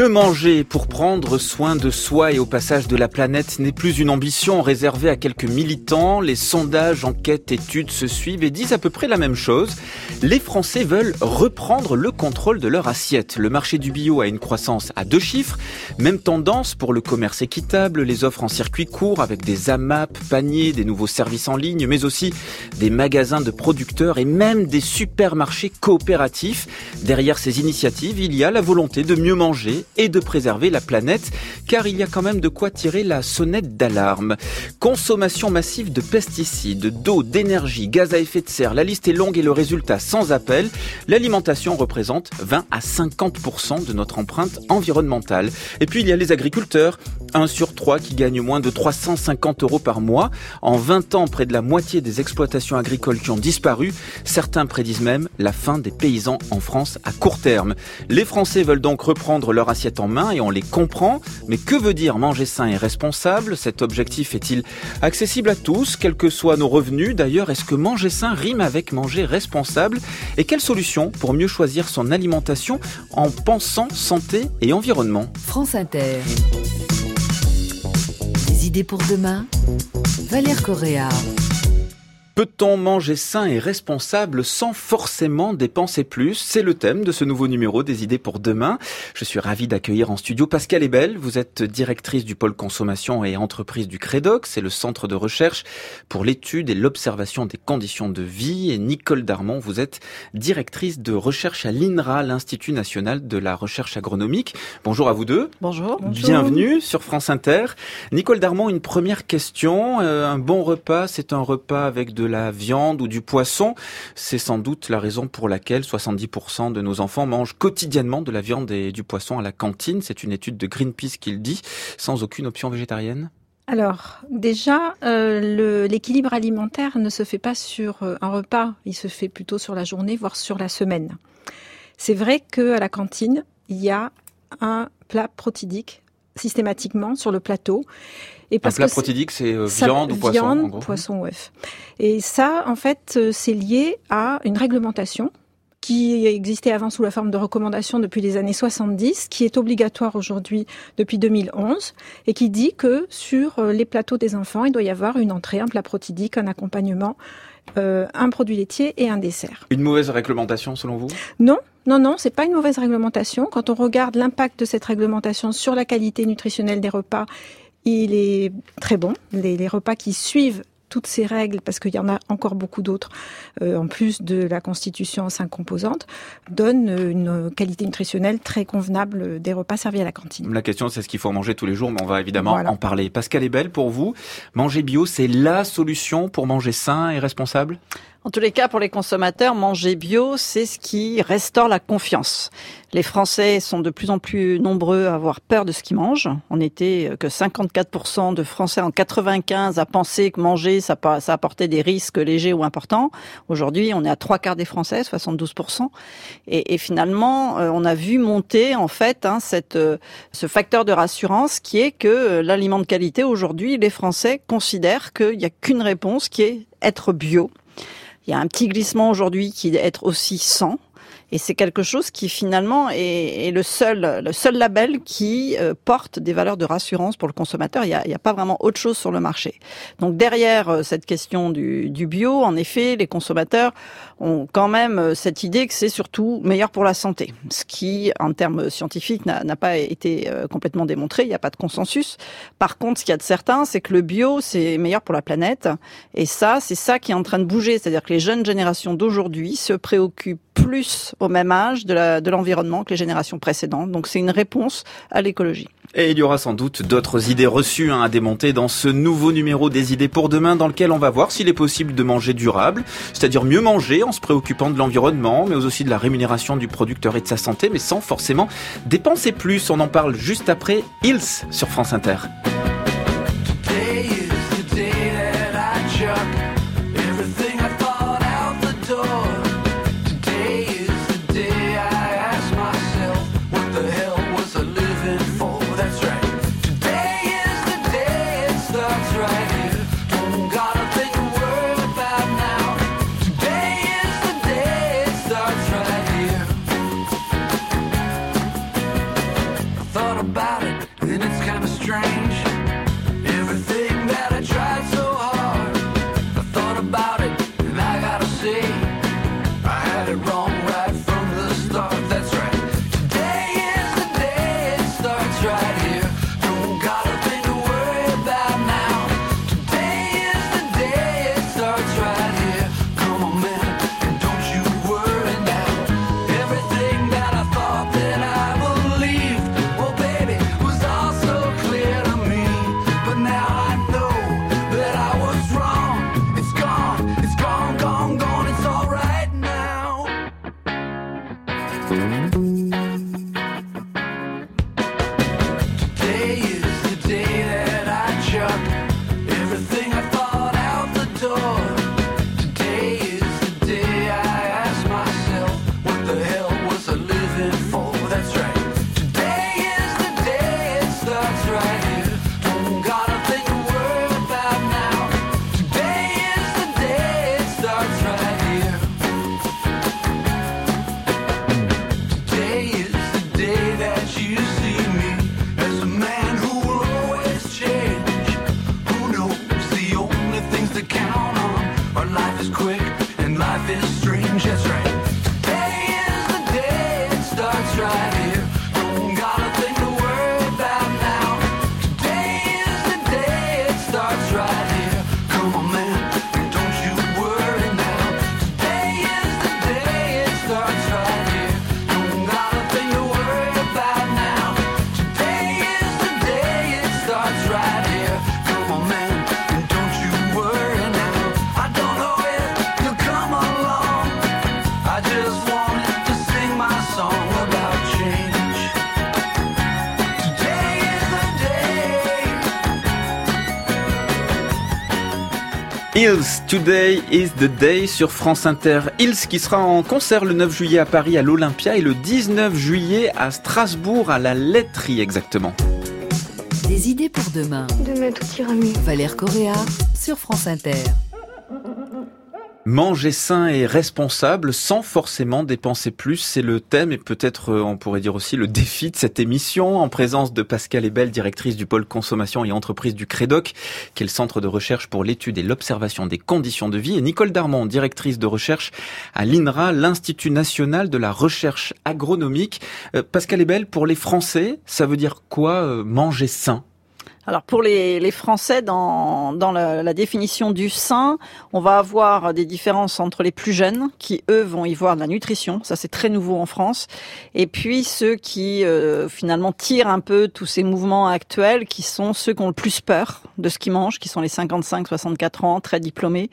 Mieux manger pour prendre soin de soi et au passage de la planète n'est plus une ambition réservée à quelques militants. Les sondages, enquêtes, études se suivent et disent à peu près la même chose. Les Français veulent reprendre le contrôle de leur assiette. Le marché du bio a une croissance à deux chiffres. Même tendance pour le commerce équitable, les offres en circuit court avec des AMAP, paniers, des nouveaux services en ligne, mais aussi des magasins de producteurs et même des supermarchés coopératifs. Derrière ces initiatives, il y a la volonté de mieux manger et de préserver la planète, car il y a quand même de quoi tirer la sonnette d'alarme. Consommation massive de pesticides, d'eau, d'énergie, gaz à effet de serre, la liste est longue et le résultat sans appel. L'alimentation représente 20 à 50% de notre empreinte environnementale. Et puis il y a les agriculteurs, 1 sur 3 qui gagnent moins de 350 euros par mois. En 20 ans, près de la moitié des exploitations agricoles qui ont disparu. Certains prédisent même la fin des paysans en France à court terme. Les Français veulent donc reprendre leur assiette en main et on les comprend. Mais que veut dire manger sain et responsable? Cet objectif est-il accessible à tous, quels que soient nos revenus? D'ailleurs, est-ce que manger sain rime avec manger responsable? Et quelle solution pour mieux choisir son alimentation en pensant santé et environnement? France Inter. Idées pour demain Valère Correa. Peut-on manger sain et responsable sans forcément dépenser plus C'est le thème de ce nouveau numéro des idées pour demain. Je suis ravi d'accueillir en studio Pascal Ebel. Vous êtes directrice du pôle consommation et entreprise du Credoc. C'est le centre de recherche pour l'étude et l'observation des conditions de vie. Et Nicole Darmon, vous êtes directrice de recherche à l'INRA, l'Institut national de la recherche agronomique. Bonjour à vous deux. Bonjour. Bienvenue sur France Inter. Nicole Darmon, une première question. Euh, un bon repas, c'est un repas avec de la viande ou du poisson. C'est sans doute la raison pour laquelle 70% de nos enfants mangent quotidiennement de la viande et du poisson à la cantine. C'est une étude de Greenpeace qui le dit, sans aucune option végétarienne. Alors, déjà, euh, l'équilibre alimentaire ne se fait pas sur euh, un repas, il se fait plutôt sur la journée, voire sur la semaine. C'est vrai qu'à la cantine, il y a un plat protidique systématiquement sur le plateau. Et parce un plat protidique, c'est euh, viande ou poisson Viande, poisson ou œuf. Et ça, en fait, euh, c'est lié à une réglementation qui existait avant sous la forme de recommandation depuis les années 70, qui est obligatoire aujourd'hui depuis 2011, et qui dit que sur euh, les plateaux des enfants, il doit y avoir une entrée, un plat protidique, un accompagnement, un produit laitier et un dessert. Une mauvaise réglementation selon vous? Non, non, non, c'est pas une mauvaise réglementation. Quand on regarde l'impact de cette réglementation sur la qualité nutritionnelle des repas il est très bon. Les, repas qui suivent toutes ces règles, parce qu'il y en a encore beaucoup d'autres, euh, en plus de la constitution en cinq composantes, donnent une qualité nutritionnelle très convenable des repas servis à la cantine. La question, c'est ce qu'il faut manger tous les jours, mais on va évidemment en parler. Pascal Ebel, pour vous, manger bio, c'est la solution pour manger sain et responsable? En tous les cas, pour les consommateurs, manger bio, c'est ce qui restaure la confiance. Les Français sont de plus en plus nombreux à avoir peur de ce qu'ils mangent. On était que 54% de Français en 95 à penser que manger, ça, ça apportait des risques légers ou importants. Aujourd'hui, on est à trois quarts des Français, 72%. Et, et finalement, euh, on a vu monter en fait hein, cette, euh, ce facteur de rassurance qui est que euh, l'aliment de qualité, aujourd'hui, les Français considèrent qu'il n'y a qu'une réponse qui est être bio. Il y a un petit glissement aujourd'hui qui est être aussi sans. Et c'est quelque chose qui finalement est, le seul le seul label qui euh, porte des valeurs de rassurance pour le consommateur. Il n'y a, a, pas vraiment autre chose sur le marché. Donc derrière euh, cette question du, du, bio, en effet, les consommateurs ont quand même euh, cette idée que c'est surtout meilleur pour la santé, ce qui, en termes scientifiques, n'a pas été complètement démontré. Il n'y a pas de consensus. Par contre, ce qu'il y a de certain, c'est que le bio, c'est meilleur pour la planète. Et ça, c'est ça qui est en train de bouger. C'est-à-dire que les jeunes générations d'aujourd'hui se préoccupent plus au même âge de l'environnement que les générations précédentes. Donc c'est une réponse à l'écologie. Et il y aura sans doute d'autres idées reçues hein, à démonter dans ce nouveau numéro des idées pour demain dans lequel on va voir s'il est possible de manger durable, c'est-à-dire mieux manger en se préoccupant de l'environnement, mais aussi de la rémunération du producteur et de sa santé, mais sans forcément dépenser plus. On en parle juste après Hills sur France Inter. Hills, Today is the Day sur France Inter. Hills qui sera en concert le 9 juillet à Paris à l'Olympia et le 19 juillet à Strasbourg à la laiterie exactement. Des idées pour demain. Demain tout ira mieux. Valère Correa sur France Inter. Manger sain et responsable sans forcément dépenser plus, c'est le thème et peut-être euh, on pourrait dire aussi le défi de cette émission en présence de Pascal Ebel, directrice du pôle consommation et entreprise du CREDOC, qui est le centre de recherche pour l'étude et l'observation des conditions de vie, et Nicole Darmon, directrice de recherche à l'INRA, l'Institut national de la recherche agronomique. Euh, Pascal Ebel, pour les Français, ça veut dire quoi euh, manger sain? Alors pour les, les Français, dans, dans la, la, définition du sain, on va avoir des différences entre les plus jeunes, qui eux vont y voir de la nutrition, ça c'est très nouveau en France, et puis ceux qui euh, finalement tirent un peu tous ces mouvements actuels, qui sont ceux qui ont le plus peur de ce qu'ils mangent, qui sont les 55-64 ans, très diplômés.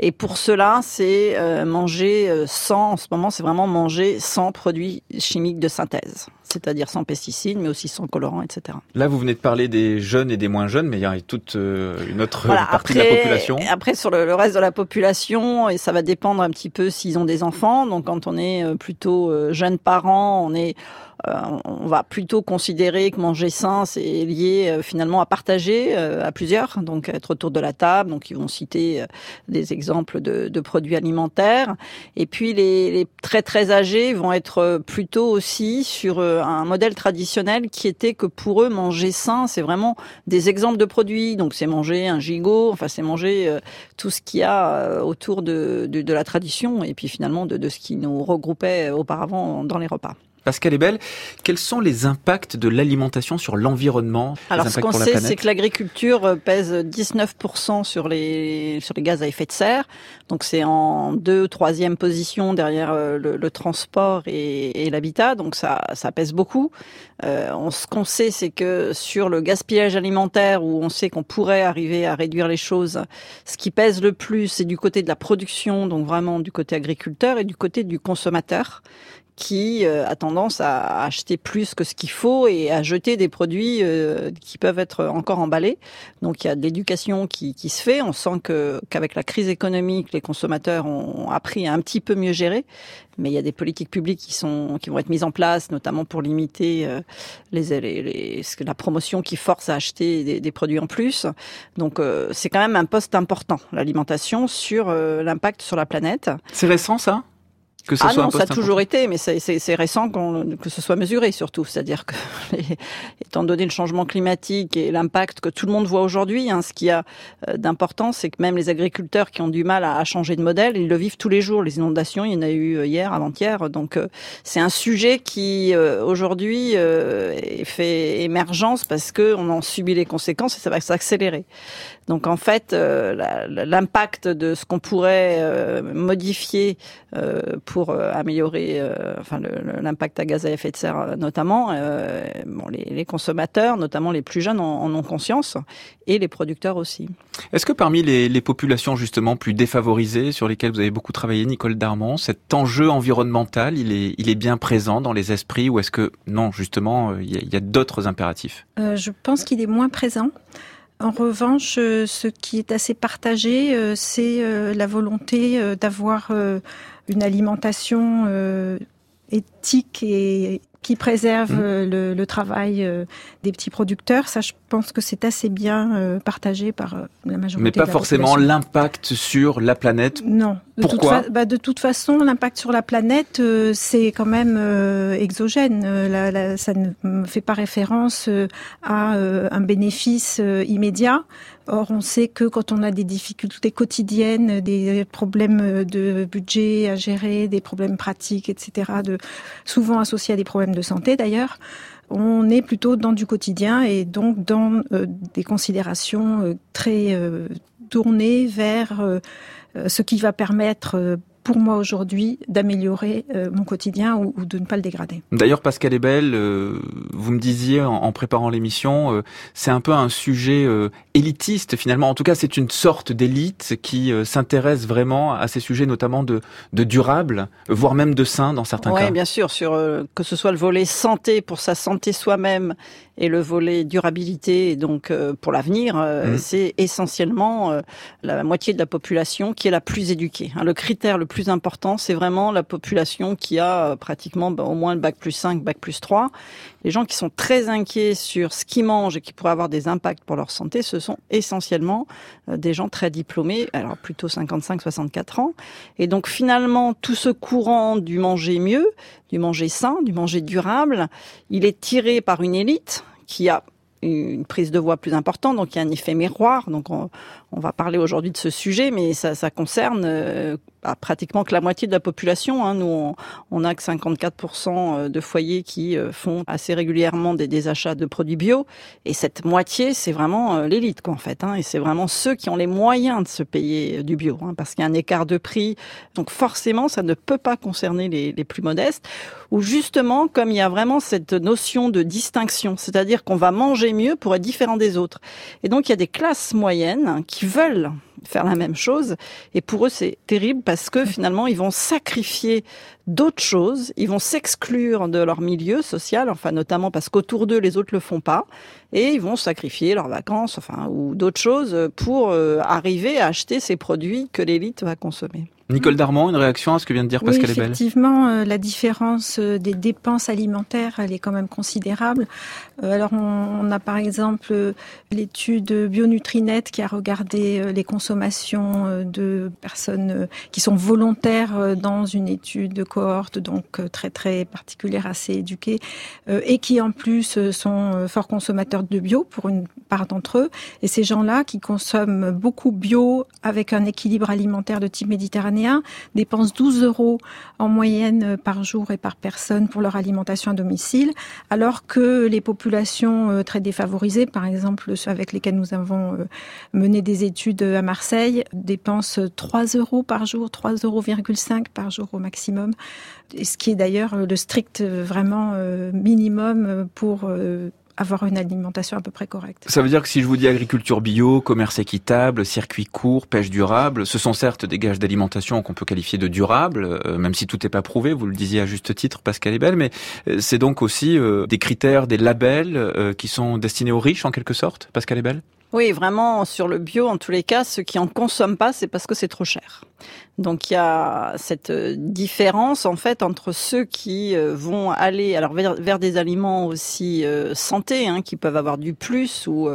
Et pour cela, c'est euh, manger euh, sans, en ce moment, c'est vraiment manger sans produits chimiques de synthèse c'est-à-dire sans pesticides, mais aussi sans colorants, etc. Là, vous venez de parler des jeunes et des moins jeunes, mais il y a toute euh, une autre partie de la population. Après, sur le, reste de la population, et ça va dépendre un petit peu s'ils ont des enfants. Donc, quand on est euh, plutôt euh, jeunes parents, on est on va plutôt considérer que manger sain, c'est lié euh, finalement à partager euh, à plusieurs, donc être autour de la table. Donc ils vont citer des exemples de, de produits alimentaires. Et puis les, les, très très âgés vont être plutôt aussi sur un modèle traditionnel qui était que pour eux manger sain, c'est vraiment des exemples de produits. Donc c'est manger un gigot, enfin c'est manger tout ce qu'il y a autour de, de, de, la tradition et puis finalement de, de ce qui nous regroupait auparavant dans les repas. Pascal Ebel, quels sont les impacts de l'alimentation sur l'environnement Alors ce qu'on sait, c'est que l'agriculture euh, pèse 19% sur les sur les gaz à effet de serre. Donc c'est en deux troisième position derrière euh, le, le transport et, et l'habitat. Donc ça ça pèse beaucoup. Euh, on, ce qu'on sait, c'est que sur le gaspillage alimentaire, où on sait qu'on pourrait arriver à réduire les choses, ce qui pèse le plus, c'est du côté de la production, donc vraiment du côté agriculteur et du côté du consommateur qui euh, a tendance à acheter plus que ce qu'il faut et à jeter des produits euh, qui peuvent être encore emballés. Donc il y a de l'éducation qui, qui, se fait. On sent que qu'avec la crise économique, les consommateurs ont appris à un petit peu mieux gérer. Mais il y a des politiques publiques qui sont qui vont être mises en place, notamment pour limiter euh, les, les, les, la promotion qui force à acheter des, des produits en plus. Donc c'est quand même un poste important l'alimentation sur l'impact sur la planète. C'est récent ça? Que ah non, ça a toujours été, mais c'est récent que ce soit mesuré surtout. C'est-à-dire que, étant donné le changement climatique et l'impact que tout le monde voit aujourd'hui, hein, ce qui a euh, d'important, c'est que même les agriculteurs qui ont du mal à, changer de modèle, ils le vivent tous les jours. Les inondations, il y en a eu euh, hier, avant-hier. Donc euh, c'est un sujet qui aujourd'hui fait émergence parce que on en subit les conséquences et ça va s'accélérer. Donc en fait, l'impact de ce qu'on pourrait modifier pour euh, améliorer euh, enfin l'impact à gaz à effet de serre euh, notamment. bon, les, les, consommateurs, notamment les plus jeunes, en, en, ont conscience et les producteurs aussi. Est-ce que parmi les, les, populations justement plus défavorisées sur lesquelles vous avez beaucoup travaillé, Nicole Darmon, cet enjeu environnemental, il est, il est bien présent dans les esprits ou est-ce que non, justement, il y a, a d'autres impératifs? Euh, Je pense qu'il est moins présent. En revanche, ce qui est assez partagé, c'est la volonté d'avoir une alimentation euh, éthique et qui préserve mmh. euh, le, le, travail euh, des petits producteurs. Ça, je pense que c'est assez bien partagé par la majorité. Mais pas forcément l'impact sur la planète. Non. De Pourquoi toute bah, De toute façon, l'impact sur la planète, c'est quand même exogène. La, la, ça ne fait pas référence à un bénéfice immédiat. Or, on sait que quand on a des difficultés quotidiennes, des problèmes de budget à gérer, des problèmes pratiques, etc., souvent associés à des problèmes de santé d'ailleurs, on est plutôt dans du quotidien et donc dans euh, des considérations euh, très euh, tournées vers ce qui va permettre pour moi aujourd'hui d'améliorer euh, mon quotidien ou, ou, de ne pas le dégrader. D'ailleurs, Pascal Ebel, euh, vous me disiez en, en préparant l'émission, euh, c'est un peu un sujet euh, élitiste finalement. En tout cas, c'est une sorte d'élite qui euh, s'intéresse vraiment à ces sujets, notamment de, de durable, voire même de sain dans certains ouais, cas. Oui, bien sûr, sur que ce soit le volet santé pour sa santé soi-même Et le volet durabilité, donc euh, pour l'avenir, euh, Mhm. c'est essentiellement euh, la moitié de la population qui est la plus éduquée. Hein, le critère le plus important, c'est vraiment la population qui a euh, pratiquement bah, au moins le bac plus 5, bac plus 3. Les gens qui sont très inquiets sur ce qu'ils mangent et qui pourraient avoir des impacts pour leur santé, ce sont essentiellement euh, des gens très diplômés, alors plutôt 55-64 ans. Et donc finalement, tout ce courant du manger mieux, du manger sain, du manger durable, il est tiré par une élite qui a une prise de voix plus importante, donc il y a un effet miroir. Donc on, va parler aujourd'hui de ce sujet, mais ça, ça concerne euh, bah, pratiquement que la moitié de la population. Hein. Nous, on, on a que 54% de foyers qui euh, font assez régulièrement des, des achats de produits bio, et cette moitié, c'est vraiment euh, l'élite, quoi, en fait. Hein. Et c'est vraiment ceux qui ont les moyens de se payer euh, du bio, hein, parce qu'il y a un écart de prix. Donc forcément, ça ne peut pas concerner les, les plus modestes. Ou justement, comme il y a vraiment cette notion de distinction, c'est-à-dire qu'on va manger mieux pour être différent des autres. Et donc, il y a des classes moyennes qui veulent faire la même chose. Et pour eux, c'est terrible que finalement, ils vont sacrifier d'autres choses. Ils vont s'exclure de leur milieu social, enfin, notamment parce qu'autour d'eux, les autres le font pas. Et ils vont sacrifier leurs vacances, enfin, ou d'autres choses pour euh, arriver à acheter ces produits que l'élite va consommer. Nicole Darmand, une réaction à ce que vient de dire Pascal Ebel? effectivement, euh, la différence euh, des dépenses alimentaires, elle est quand même considérable. Euh, alors, on, on, a par exemple l'étude Bionutrinet qui a regardé les consommations de personnes qui sont volontaires dans une étude de cohorte, donc très très particulière, assez éduquée, et qui en plus sont forts consommateurs de bio pour une part d'entre eux. Et ces gens-là qui consomment beaucoup bio avec un équilibre alimentaire de type méditerranéen dépensent 12 euros en moyenne par jour et par personne pour leur alimentation à domicile, alors que les populations euh, très défavorisées, par exemple ceux avec lesquels nous avons euh, mené des études à Marseille, dépensent 3 euros par jour, 3,5 euros par jour au maximum, ce qui est d'ailleurs le strict euh, vraiment minimum pour avoir une alimentation à peu près correcte. Ça veut dire que si je vous dis agriculture bio, commerce équitable, circuit court, pêche durable, ce sont certes des gages d'alimentation qu'on peut qualifier de durables, euh, même si tout n'est pas prouvé, vous le disiez à juste titre, Pascal Ebel, mais euh, c'est donc aussi euh, des critères, des labels euh, qui sont destinés aux riches en quelque sorte, Pascal Ebel? Oui, vraiment, sur le bio, en tous les cas, ceux qui en consomment pas, c'est parce que c'est trop cher. Donc il y a cette différence en fait entre ceux qui euh, vont aller alors vers, des aliments aussi euh, santé, hein, qui peuvent avoir du plus ou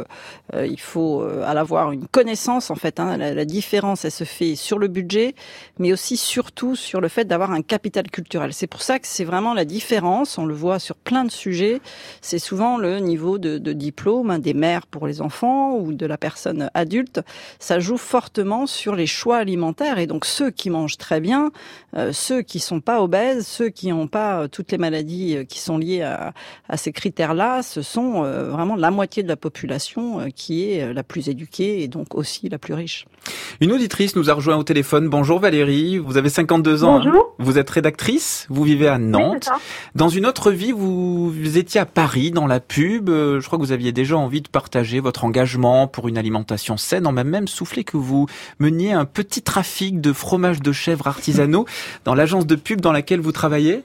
euh, il faut euh, avoir une connaissance en fait. Hein, la, différence, elle se fait sur le budget, mais aussi surtout sur le fait d'avoir un capital culturel. C'est pour ça que c'est vraiment la différence. On le voit sur plein de sujets. C'est souvent le niveau de, de diplôme hein, des mères pour les enfants ou de la personne adulte. Ça joue fortement sur les choix alimentaires et donc ceux qui mangent très bien, euh, ceux qui sont pas obèses, ceux qui n'ont pas euh, toutes les maladies euh, qui sont liées à, à ces critères-là, ce sont euh, vraiment la moitié de la population euh, qui est la plus éduquée et donc aussi la plus riche. Une auditrice nous a rejoint au téléphone. Bonjour Valérie, vous avez 52 ans. Bonjour. Hein. Vous êtes rédactrice, vous vivez à Nantes. Oui, dans une autre vie, vous, vous étiez à Paris, dans la pub. Je crois que vous aviez déjà envie de partager votre engagement pour une alimentation saine. On m'a même soufflé que vous meniez un petit trafic de fromage de chèvre artisanaux dans l'agence de pub dans laquelle vous travaillez?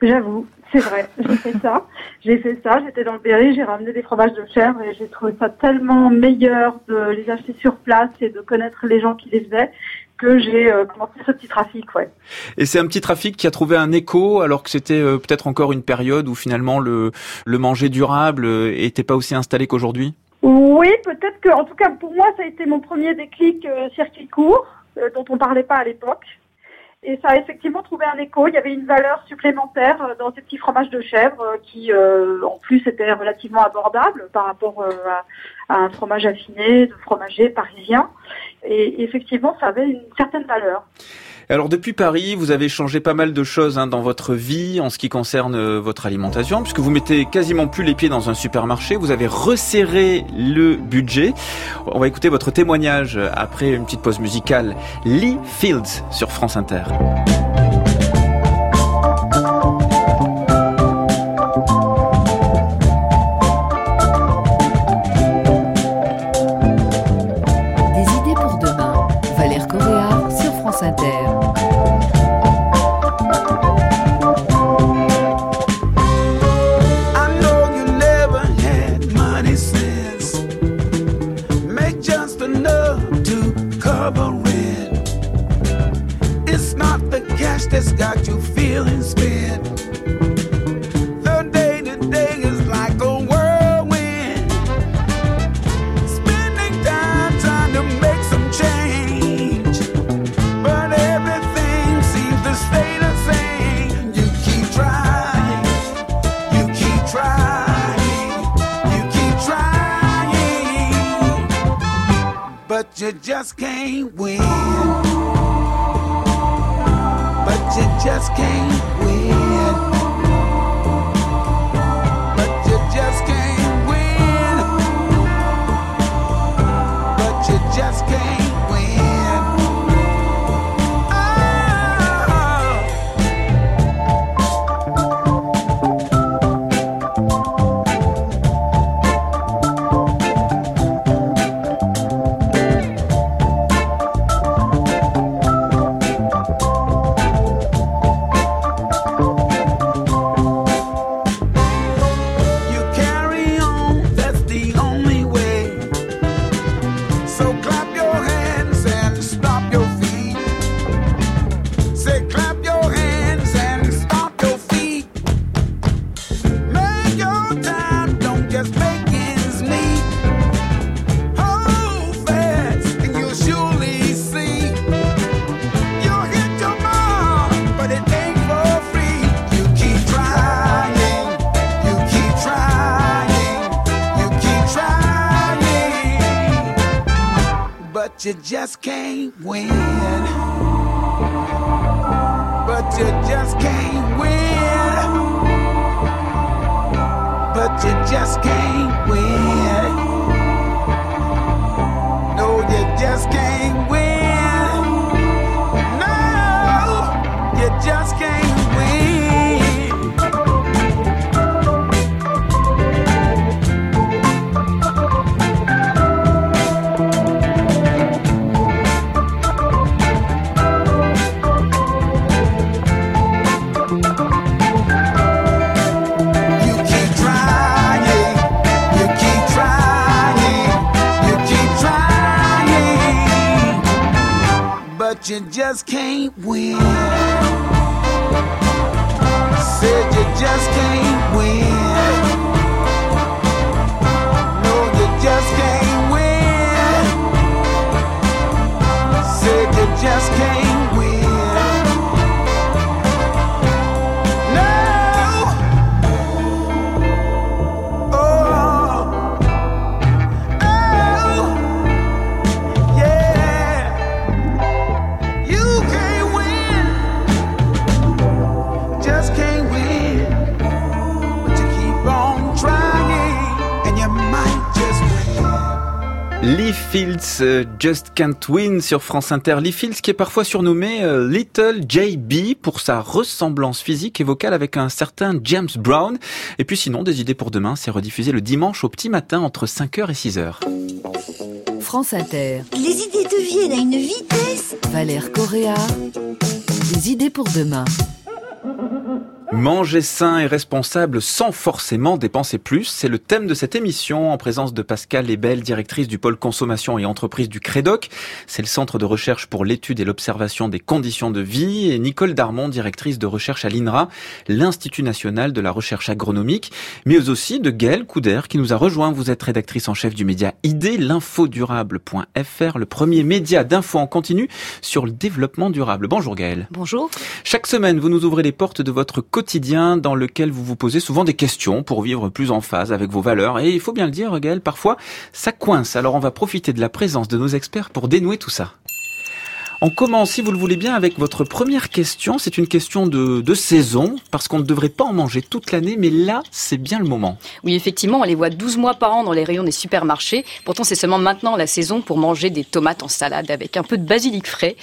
J'avoue, c'est vrai, j'ai fait ça. J'ai fait ça, j'étais dans le Berry, j'ai ramené des fromages de chèvre et j'ai trouvé ça tellement meilleur de les acheter sur place et de connaître les gens qui les faisaient que j'ai euh, commencé ce petit trafic, ouais. Et c'est un petit trafic qui a trouvé un écho alors que c'était euh, peut-être encore une période où finalement le, le manger durable euh, était pas aussi installé qu'aujourd'hui? Oui, peut-être que, en tout cas pour moi, ça a été mon premier déclic euh, circuit court euh, dont on parlait pas à l'époque. Et ça a effectivement trouvé un écho. Il y avait une valeur supplémentaire euh, dans ces petits fromages de chèvre euh, qui, en plus, étaient relativement abordables par rapport à, un fromage affiné de fromager parisien. Et effectivement, ça avait une certaine valeur. Alors depuis Paris, vous avez changé pas mal de choses hein, dans votre vie en ce qui concerne euh, votre alimentation, puisque vous mettez quasiment plus les pieds dans un supermarché. Vous avez resserré le budget. On va écouter votre témoignage après une petite pause musicale. Lee Fields sur France Inter. Des you just can't win. But you just can't win. But you just can't you just can't win. Said you just can't win. No, you just can't win. Said you just can't Lee Fields, euh, Just Can't Win sur France Inter. Lee Fields qui est parfois surnommé euh, Little JB pour sa ressemblance physique et vocale avec un certain James Brown. Et puis sinon, des idées pour demain, c'est rediffusé le dimanche au petit matin entre 5h et 6h. France Inter, Les idées deviennent à une vitesse. Valère Correa, des idées pour demain. Manger sain et responsable sans forcément dépenser plus, c'est le thème de cette émission en présence de Pascal Lebel, directrice du pôle consommation et entreprise du Crédoc. C'est le centre de recherche pour l'étude et l'observation des conditions de vie et Nicole Darmon, directrice de recherche à l'INRA, l'Institut national de la recherche agronomique, mais aussi de Gaëlle Couder qui nous a rejoint. Vous êtes rédactrice en chef du média ID, l'infodurable.fr, le premier média d'info en continu sur le développement durable. Bonjour Gaëlle. Bonjour. Chaque semaine, vous nous ouvrez les portes de votre quotidien dans lequel vous vous posez souvent des questions pour vivre plus en phase avec vos valeurs. Et il faut bien le dire, Gaël, parfois, ça coince. Alors on va profiter de la présence de nos experts pour dénouer tout ça. On commence, si vous le voulez bien, avec votre première question. C'est une question de, de saison, parce qu'on ne devrait pas en manger toute l'année, mais là, c'est bien le moment. Oui, effectivement, on les voit 12 mois par an dans les rayons des supermarchés. Pourtant, c'est seulement maintenant la saison pour manger des tomates en salade avec un peu de basilic frais.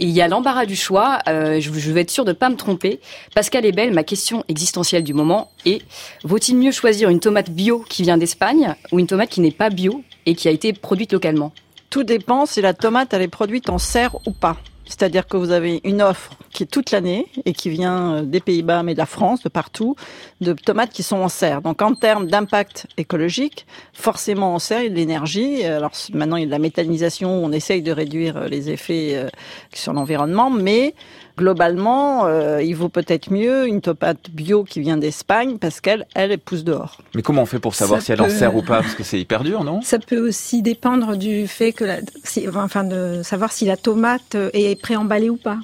Il y a l'embarras du choix. Euh, je, vais être sûre de pas me tromper. Pascal est belle. Ma question existentielle du moment est vaut-il mieux choisir une tomate bio qui vient d'Espagne ou une tomate qui n'est pas bio et qui a été produite localement? Tout dépend si la tomate elle est produite en serre ou pas. C'est-à-dire que vous avez une offre qui est toute l'année et qui vient euh, des Pays-Bas, mais de la France, de partout, de tomates qui sont en serre. Donc en termes d'impact écologique, forcément en serre, il y a de l'énergie. Alors maintenant, il y a de la méthanisation, on essaye de réduire euh, les effets euh, sur l'environnement, mais globalement, euh, il vaut peut-être mieux une tomate bio qui vient d'Espagne parce qu'elle, elle, elle pousse dehors. Mais comment on fait pour savoir Ça si elle en sert ou pas? Parce que c'est hyper dur, non? Ça peut aussi dépendre du fait que, la, enfin, de savoir si la tomate est préemballée ou pas.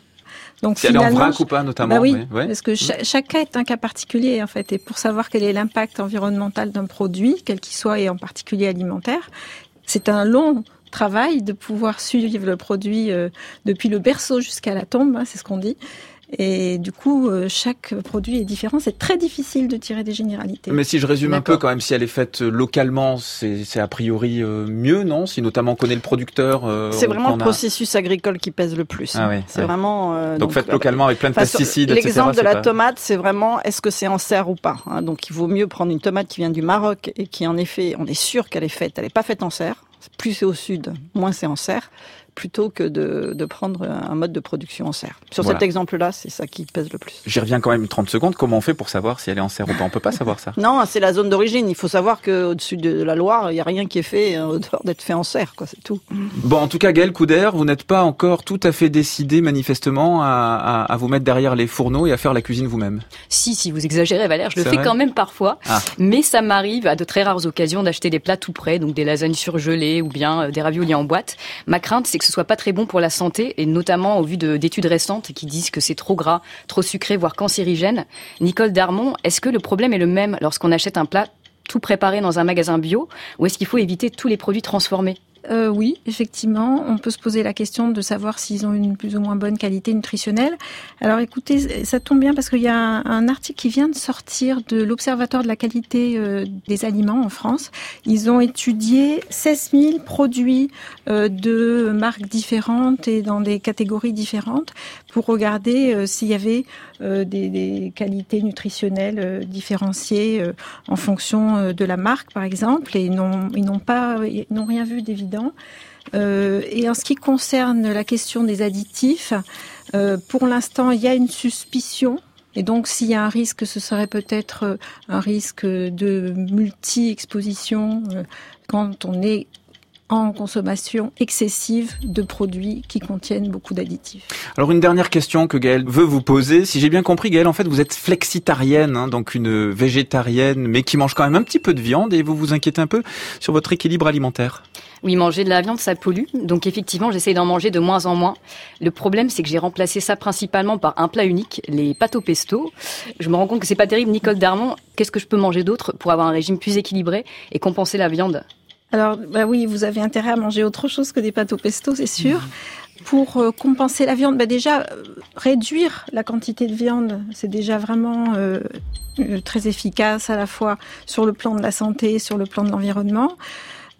Donc Si elle est en vrac ou pas, notamment Bah oui, ouais. parce que cha- chaque cas est un cas particulier en fait, et pour savoir quel est l'impact environnemental d'un produit, quel qu'il soit, et en particulier alimentaire, c'est un long travail de pouvoir suivre le produit euh, depuis le berceau jusqu'à la tombe, hein, c'est ce qu'on dit. Et du coup, euh, chaque produit est différent. C'est très difficile de tirer des généralités. Mais si je résume un peu quand même, si elle est faite localement, c'est a priori euh, mieux, non? Si notamment on connaît le producteur. euh, C'est vraiment le a- processus agricole qui pèse le plus. Ah ouais, c'est ouais. vraiment. euh, Donc, faites euh, localement avec plein de pesticides, etc. L'exemple de la pas- tomate, c'est vraiment est-ce que c'est en serre ou pas. hein? Donc il vaut mieux prendre une tomate qui vient du Maroc et qui en effet, on est sûr qu'elle est faite, elle n'est pas faite en serre. Plus c'est au sud, moins c'est en serre, plutôt que de, de prendre un mode de production en serre. Sur Voilà. cet exemple-là, c'est ça qui pèse le plus. J'y reviens quand même 30 secondes. Comment on fait pour savoir si elle est en serre ou pas? On peut pas savoir ça. Non, c'est la zone d'origine. Il faut savoir qu'au-dessus de la Loire, il n'y a rien qui est fait euh, au dehors d'être fait en serre, quoi. C'est tout. Bon, en tout cas, Gaël Couder, vous n'êtes pas encore tout à fait décidé, manifestement, à, à, à vous mettre derrière les fourneaux et à faire la cuisine vous-même. Si, si, vous exagérez, Valère, je le fais quand même parfois. Ah. Mais ça m'arrive à de très rares occasions d'acheter des plats tout prêts, donc des lasagnes surgelées ou bien euh, des raviolis en boîte. Ma crainte, c'est que ce soit pas très bon pour la santé, et notamment au vu de- d'études récentes qui disent que c'est trop gras, trop sucré, voire cancérigène. Nicole Darmon, est-ce que le problème est le même lorsqu'on achète un plat tout préparé dans un magasin bio, ou est-ce qu'il faut éviter tous les produits transformés? Euh, oui, effectivement, on peut se poser la question de savoir s'ils ont une plus ou moins bonne qualité nutritionnelle. Alors écoutez, ça tombe bien parce qu'il y a un, article qui vient de sortir de l'Observatoire de la qualité euh, des aliments en France. Ils ont étudié 16 000 produits euh, de marques différentes et dans des catégories différentes pour regarder euh, s'il y avait euh, des, qualités nutritionnelles euh, différenciées en fonction de la marque, par exemple, et ils n'ont pas n'ont rien vu d'évident. Et en ce qui concerne la question des additifs, pour l'instant, il y a une suspicion. Et donc, s'il y a un risque, ce serait peut-être un risque de multi-exposition quand on est en consommation excessive de produits qui contiennent beaucoup d'additifs. Alors une dernière question que Gaël veut vous poser. Si j'ai bien compris, Gaël, en fait, vous êtes flexitarienne, hein, donc une végétarienne, mais qui mange quand même un petit peu de viande, et vous vous inquiétez un peu sur votre équilibre alimentaire? Oui, manger de la viande, ça pollue. Donc effectivement, j'essaye d'en manger de moins en moins. Le problème, c'est que j'ai remplacé ça principalement par un plat unique, les pâtes au pesto. Je me rends compte que c'est pas terrible. Nicole Darmon, qu'est-ce que je peux manger d'autre pour avoir un régime plus équilibré et compenser la viande? Alors, bah oui, vous avez intérêt à manger autre chose que des pâtes au pesto, c'est sûr. Pour euh, compenser la viande, bah déjà, euh, réduire la quantité de viande, c'est déjà vraiment euh, très efficace à la fois sur le plan de la santé sur le plan de l'environnement.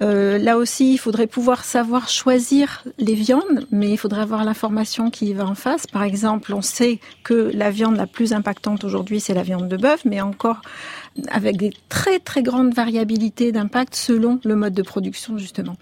Euh, là aussi, il faudrait pouvoir savoir choisir les viandes, mais il faudrait avoir l'information qui va en face. Par exemple, on sait que la viande la plus impactante aujourd'hui, c'est la viande de bœuf, mais encore avec des très très grandes variabilités d'impact selon le mode de production, justement.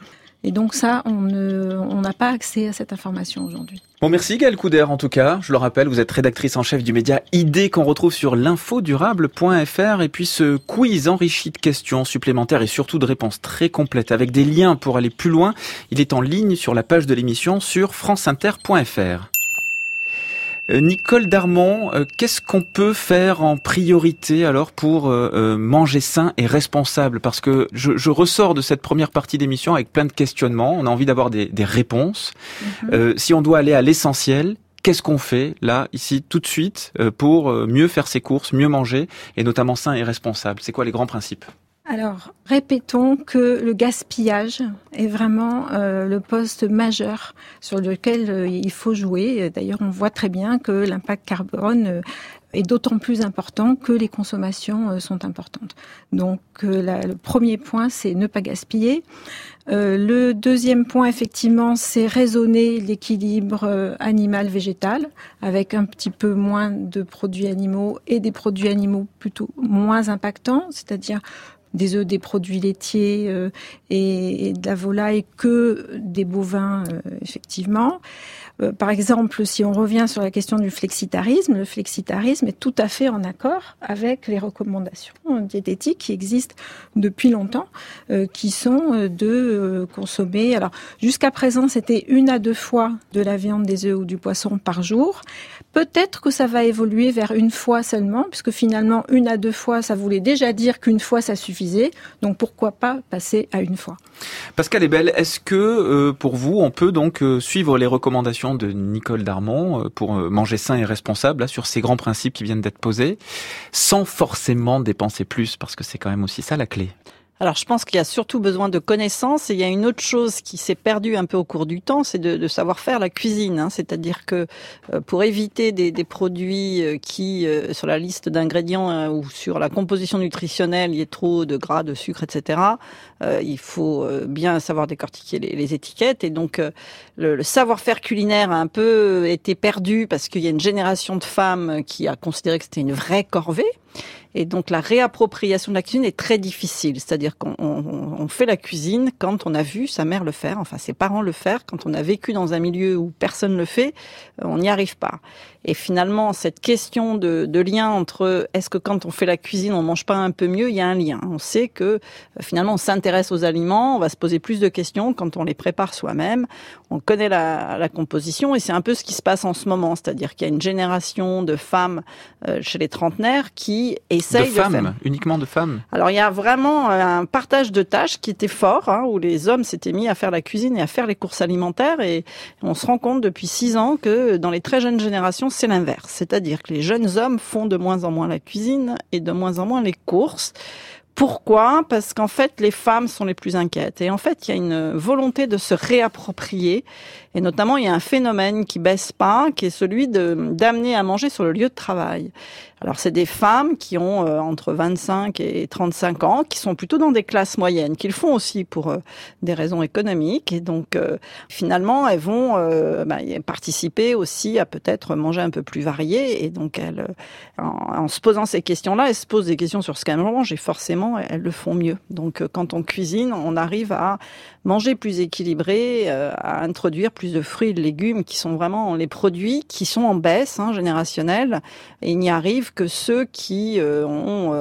Et donc ça, on n'a pas accès à cette information aujourd'hui. Bon, merci Gaël Couder en tout cas. Je le rappelle, vous êtes rédactrice en chef du média ID qu'on retrouve sur l'infodurable.fr et puis ce quiz enrichi de questions supplémentaires et surtout de réponses très complètes avec des liens pour aller plus loin. Il est en ligne sur la page de l'émission sur franceinter.fr. Euh, Nicole Darmon, euh, qu'est-ce qu'on peut faire en priorité alors pour euh, manger sain et responsable? Parce que je, je ressors de cette première partie d'émission avec plein de questionnements. On a envie d'avoir des, des réponses. Euh, si on doit aller à l'essentiel, qu'est-ce qu'on fait là, ici, tout de suite, pour mieux faire ses courses, mieux manger, et notamment sain et responsable? C'est quoi les grands principes? Alors, répétons que le gaspillage est vraiment euh, le poste majeur sur lequel euh, il faut jouer. D'ailleurs, on voit très bien que l'impact carbone euh, est d'autant plus important que les consommations sont importantes. Donc, le premier point, c'est ne pas gaspiller. Le deuxième point, effectivement, c'est raisonner l'équilibre animal-végétal avec un petit peu moins de produits animaux et des produits animaux plutôt moins impactants, c'est-à-dire des œufs, des produits laitiers euh, et, et de la volaille que des bovins, euh, effectivement. Euh, par exemple, si on revient sur la question du flexitarisme, le flexitarisme est tout à fait en accord avec les recommandations diététiques qui existent depuis longtemps, euh, qui sont euh, de euh, consommer. Alors, jusqu'à présent, c'était une à deux fois de la viande, des œufs ou du poisson par jour. Peut-être que ça va évoluer vers une fois seulement, puisque finalement, une à deux fois, ça voulait déjà dire qu'une fois, ça suffisait. Donc, pourquoi pas passer à une fois? Pascal Ebel, est-ce que euh, pour vous, on peut donc euh, suivre les recommandations de Nicole Darmon euh, pour euh, manger sain et responsable là, sur ces grands principes qui viennent d'être posés, sans forcément dépenser plus, parce que c'est quand même aussi ça la clé Alors je pense qu'il y a surtout besoin de connaissances et il y a une autre chose qui s'est perdue un peu au cours du temps, c'est de, de savoir faire la cuisine. hein. C'est-à-dire que euh, pour éviter des, des produits euh, qui, euh, sur la liste d'ingrédients euh, ou sur la composition nutritionnelle, il y ait trop de gras, de sucre, etc., euh, il faut bien savoir décortiquer les, les étiquettes. Et donc le, le savoir-faire culinaire a un peu été perdu parce qu'il y a une génération de femmes qui a considéré que c'était une vraie corvée. Et donc la réappropriation de la cuisine est très difficile. C'est-à-dire qu'on on- on fait la cuisine quand on a vu sa mère le faire, enfin ses parents le faire, quand on a vécu dans un milieu où personne le fait, on n'y arrive pas. Et finalement, cette question de, de lien entre est-ce que quand on fait la cuisine, on mange pas un peu mieux, il y a un lien. On sait que euh, finalement, on s'intéresse aux aliments, on va se poser plus de questions quand on les prépare soi-même. On connaît la, la composition et c'est un peu ce qui se passe en ce moment. C'est-à-dire qu'il y a une génération de femmes euh, chez les trentenaires qui De essayent de, faire. femmes, uniquement de femmes. Alors il y a vraiment un partage de tâches qui était fort, hein, où les hommes s'étaient mis à faire la cuisine et à faire les courses alimentaires, et on se rend compte depuis six ans que dans les très jeunes générations, c'est l'inverse. C'est-à-dire que les jeunes hommes font de moins en moins la cuisine et de moins en moins les courses. Pourquoi? Parce qu'en fait, les femmes sont les plus inquiètes. Et en fait, il y a une volonté de se réapproprier. Et notamment, il y a un phénomène qui baisse pas, qui est celui de d'amener à manger sur le lieu de travail. Alors, c'est des femmes qui ont euh, entre 25 et 35 ans, qui sont plutôt dans des classes moyennes, qui le font aussi pour euh, des raisons économiques. Et donc, euh, finalement, elles vont euh, bah, participer aussi à peut-être manger un peu plus varié. Et donc, elles, euh, en, en se posant ces questions-là, elles se posent des questions sur ce qu'elles mangent et forcément, elles le font mieux. Donc, euh, quand on cuisine, on arrive à manger plus équilibré, euh, à introduire plus de fruits et de légumes qui sont vraiment les produits qui sont en baisse hein, générationnelle. Et il n'y arrive que ceux qui euh, ont,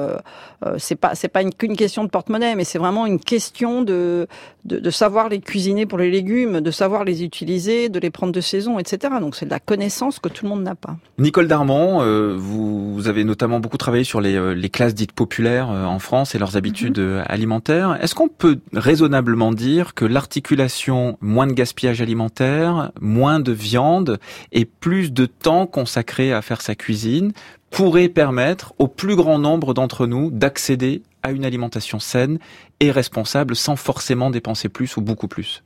euh, c'est pas c'est pas une- qu'une question de porte-monnaie, mais c'est vraiment une question de, de de savoir les cuisiner pour les légumes, de savoir les utiliser, de les prendre de saison, etc. Donc c'est de la connaissance que tout le monde n'a pas. Nicole Darmon, euh, vous, vous avez notamment beaucoup travaillé sur les, euh, les classes dites populaires euh, en France et leurs habitudes euh, alimentaires. Est-ce qu'on peut raisonnablement dire que l'articulation moins de gaspillage alimentaire, moins de viande et plus de temps consacré à faire sa cuisine pourrait permettre au plus grand nombre d'entre nous d'accéder à une alimentation saine et responsable sans forcément dépenser plus ou beaucoup plus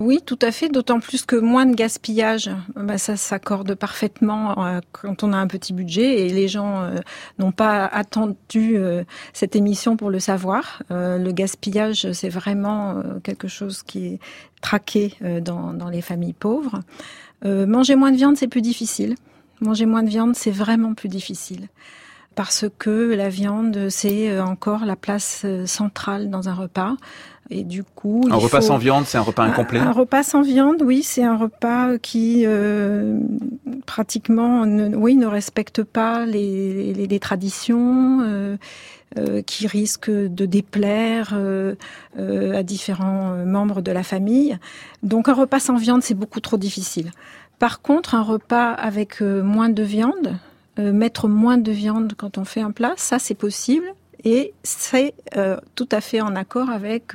Oui, tout à fait, d'autant plus que moins de gaspillage, bah, ça s'accorde parfaitement euh, quand on a un petit budget et les gens euh, n'ont pas attendu euh, cette émission pour le savoir. Le gaspillage, c'est vraiment quelque chose qui est traqué dans, les familles pauvres. Manger moins de viande, c'est plus difficile. Manger moins de viande, c'est vraiment plus difficile. Parce que la viande, c'est euh, encore la place euh, centrale dans un repas. Et du coup, Un repas faut- sans viande, c'est un repas incomplet? Un, un repas sans viande, oui, c'est un repas qui euh, pratiquement, ne, oui, ne respecte pas les, les, les traditions, euh, euh, qui risque de déplaire euh, euh, à différents membres de la famille. Donc un repas sans viande, c'est beaucoup trop difficile. Par contre, un repas avec euh, moins de viande, euh, mettre moins de viande quand on fait un plat, ça c'est possible. Et c'est euh, tout à fait en accord avec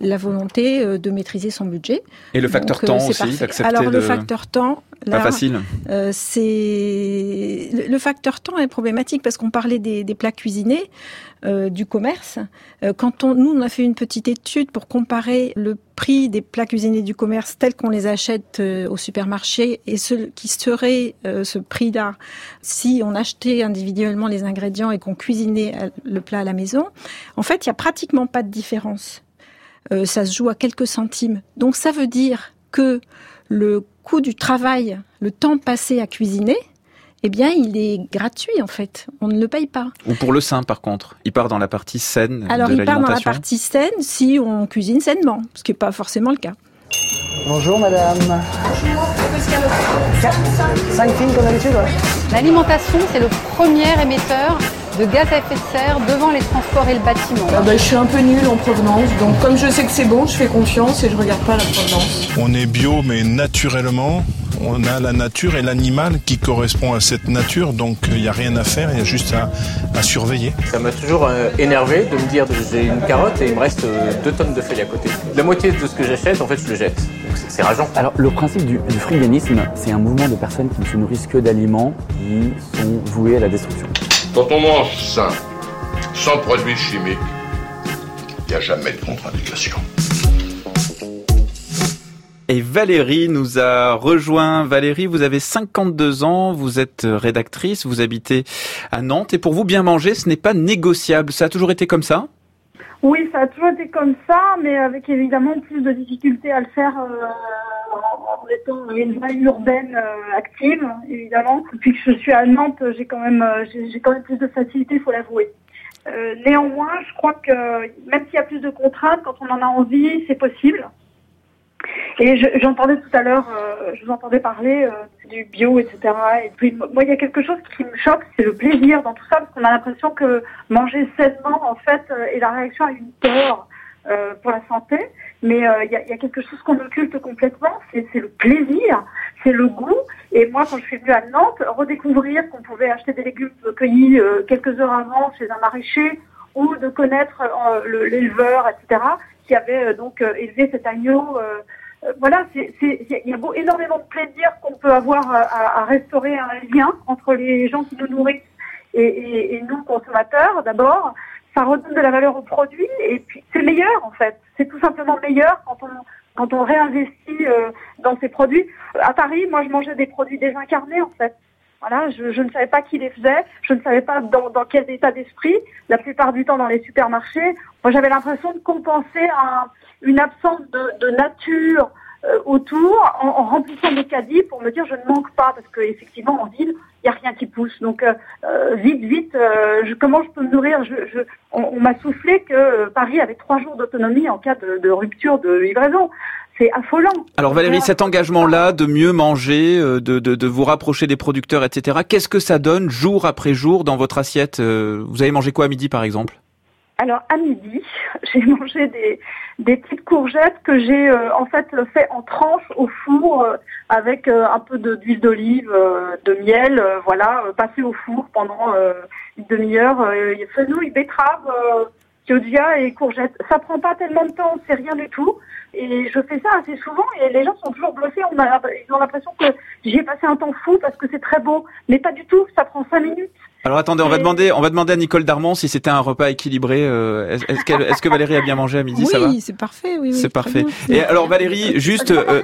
la volonté euh, de maîtriser son budget. Et le facteur Donc, euh, temps aussi, Alors le de... facteur temps, Pas là, facile. euh, c'est le facteur temps est problématique parce qu'on parlait des, des plats cuisinés euh, du commerce. Euh, quand on, nous, on a fait une petite étude pour comparer le prix des plats cuisinés du commerce tels qu'on les achète euh, au supermarché et ce qui serait euh, ce prix-là si on achetait individuellement les ingrédients et qu'on cuisinait le plat à la maison. En fait, il y a pratiquement pas de différence. Euh, ça se joue à quelques centimes. Donc ça veut dire que le coût du travail, le temps passé à cuisiner, eh bien, il est gratuit en fait. On ne le paye pas. Ou pour le sein, par contre. Il part dans la partie saine Alors, de il part dans la partie saine si on cuisine sainement, ce qui n'est pas forcément le cas. Bonjour madame. Cinq films comme d'habitude, ouais. L'alimentation, c'est le premier émetteur de gaz à effet de serre devant les transports et le bâtiment. Ah bah, je suis un peu nulle en provenance, donc comme je sais que c'est bon, je fais confiance et je regarde pas la provenance. On est bio, mais naturellement, on a la nature et l'animal qui correspond à cette nature, donc il n'y a rien à faire, il y a juste à, à surveiller. Ça m'a toujours euh, énervé de me dire que j'ai une carotte et il me reste euh, deux tonnes de feuilles à côté. La moitié de ce que j'achète, en fait, je le jette. Donc c'est- c'est rageant. Alors, le principe du, du friganisme, c'est un mouvement de personnes qui ne se nourrissent que d'aliments qui sont voués à la destruction. Quand on mange sain, sans produits chimiques, Il n'y a jamais de contre-indication. Et Valérie nous a rejoint. Valérie, vous avez 52 ans, vous êtes rédactrice, vous habitez à Nantes et pour vous, bien manger, ce n'est pas négociable. Ça a toujours été comme ça? Oui, ça a toujours été comme ça, mais avec évidemment plus de difficultés à le faire euh, en, étant une vie urbaine euh, active, évidemment. Depuis que je suis à Nantes, j'ai quand même, euh, j'ai quand même plus de facilité, il faut l'avouer. Néanmoins, je crois que même s'il y a plus de contraintes, quand on en a envie, c'est possible. Et je- j'entendais tout à l'heure, euh, je vous entendais parler euh, du bio, etc. Et puis moi, il y a quelque chose qui me choque, c'est le plaisir dans tout ça, parce qu'on a l'impression que manger sainement, en fait, euh, est la réaction à une peur euh, pour la santé. Mais euh, il y, a, y a quelque chose qu'on occulte complètement, c'est le plaisir, c'est le goût. Et moi, quand je suis venue à Nantes, redécouvrir qu'on pouvait acheter des légumes cueillis euh, quelques heures avant chez un maraîcher, ou de connaître euh, le- l'éleveur, etc., qui avait euh, donc euh, élevé cet agneau. euh, voilà, il y a énormément de plaisir qu'on peut avoir à, à- restaurer un lien entre les gens qui nous nourrissent et, et- et nous, consommateurs, d'abord. Ça redonne de la valeur au produit et puis c'est meilleur en fait. C'est tout simplement meilleur quand on quand on réinvestit dans ces produits. À Paris, moi, je mangeais des produits désincarnés en fait. Voilà, je, je ne savais pas qui les faisait, je ne savais pas dans, dans quel état d'esprit. La plupart du temps dans les supermarchés, moi j'avais l'impression de compenser un- une absence de, de nature euh, autour en, en remplissant des caddies pour me dire je ne manque pas parce que effectivement en ville il n'y a rien qui pousse. Donc euh, euh, vite vite, euh, comment je peux me nourrir? On, m'a soufflé que Paris avait trois jours d'autonomie en cas de, rupture de livraison. C'est affolant. Alors Valérie, cet engagement-là de mieux manger, de, vous rapprocher des producteurs, etc., qu'est-ce que ça donne jour après jour dans votre assiette? Vous avez mangé quoi à midi par exemple? Alors à midi, j'ai mangé des, des petites courgettes que j'ai euh, en fait fait en tranches au four euh, avec euh, un peu d'huile d'olive, de miel, voilà, passé au four pendant une demi-heure. Fenouil, betterave, chioggia et courgettes. Ça prend pas tellement de temps, c'est rien du tout. Et je fais ça assez souvent et les gens sont toujours bluffés. On a, ils ont l'impression que j'y ai passé un temps fou parce que c'est très beau, mais pas du tout. Ça prend cinq minutes. Alors attendez, on va demander, on va demander à Nicole Darmon si c'était un repas équilibré. euh, Est-ce est-ce que Valérie a bien mangé à midi Ça va Oui, c'est parfait. Oui, oui, C'est parfait. bien. Et alors Valérie, juste, euh,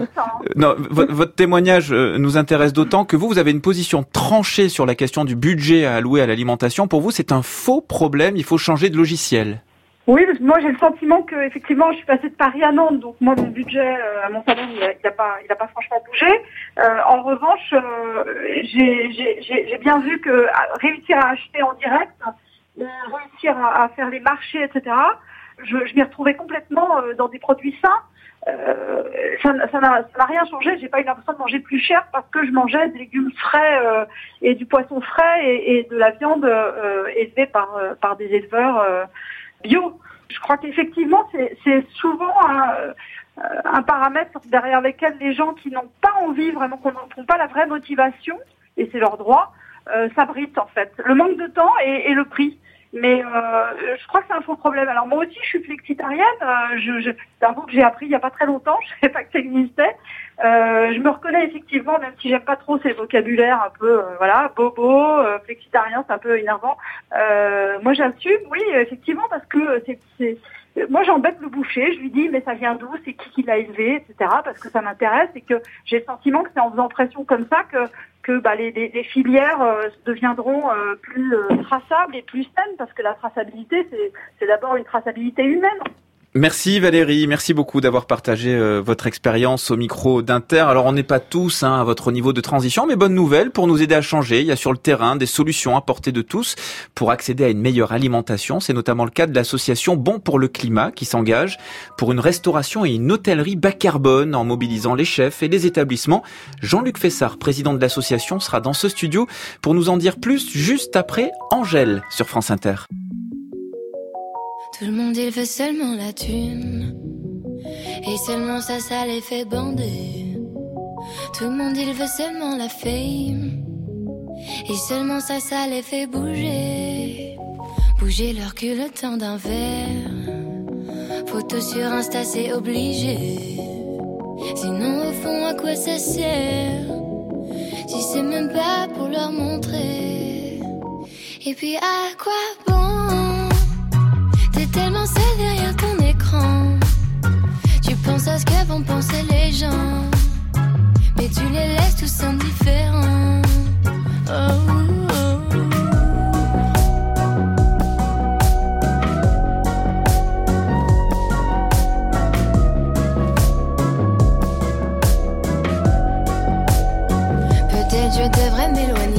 non, vo- votre témoignage euh, nous intéresse d'autant que vous, vous avez une position tranchée sur la question du budget à allouer à l'alimentation. Pour vous, c'est un faux problème. Il faut changer de logiciel. Oui, parce que moi j'ai le sentiment que effectivement je suis passée de Paris à Nantes, donc moi mon budget, euh, mon salaire, il a, il a pas, il a pas franchement bougé. Euh, en revanche, euh, j'ai bien vu que à- réussir à acheter en direct, réussir à, à faire les marchés, etc. Je, je m'y retrouvais complètement euh, dans des produits sains. Euh, ça n'a n'a- n'a rien changé. J'ai pas eu l'impression de manger plus cher parce que je mangeais des légumes frais euh, et du poisson frais et, et de la viande élevée par par des éleveurs bio. Je crois qu'effectivement, c'est souvent un, euh, un paramètre derrière lequel les gens qui n'ont pas envie, vraiment, qu'on n'ont pas la vraie motivation, et c'est leur droit, euh, s'abritent en fait. Le manque de temps et le prix. Mais euh, je crois que c'est un faux problème. Alors moi aussi, je suis flexitarienne. Euh, je, je, c'est un mot que j'ai appris il n'y a pas très longtemps. Je ne savais pas que ça existait. Euh, je me reconnais effectivement, même si j'aime pas trop ces vocabulaires un peu, euh, voilà, bobo, euh, flexitarien, c'est un peu énervant. Euh, moi, j'assume, oui, effectivement, parce que c'est, c'est, moi, j'embête le boucher. Je lui dis, mais ça vient d'où C'est qui qui l'a élevé, etc. Parce que ça m'intéresse et que j'ai le sentiment que c'est en faisant pression comme ça que que bah, les, les, les filières euh, deviendront euh, plus euh, traçables et plus saines, parce que la traçabilité, c'est, c'est d'abord une traçabilité humaine. Merci Valérie, merci beaucoup d'avoir partagé euh, votre expérience au micro d'Inter. Alors on n'est pas tous hein, à votre niveau de transition, mais bonne nouvelle pour nous aider à changer. Il y a sur le terrain des solutions à portée de tous pour accéder à une meilleure alimentation. C'est notamment le cas de l'association Bon pour le climat qui s'engage pour une restauration et une hôtellerie bas carbone en mobilisant les chefs et les établissements. Jean-Luc Fessard, président de l'association, sera dans ce studio pour nous en dire plus juste après Angèle sur France Inter. Tout le monde il veut seulement la thune. Et seulement ça ça les fait bander. Tout le monde il veut seulement la fame. Et seulement ça ça les fait bouger. Bouger leur cul le temps d'un verre. Photo sur Insta c'est obligé. Sinon au fond à quoi ça sert? Si c'est même pas pour leur montrer. Et puis à quoi à ce que vont penser les gens. Mais tu les laisses tous indifférents. Oh, oh. Je devrais m'éloigner.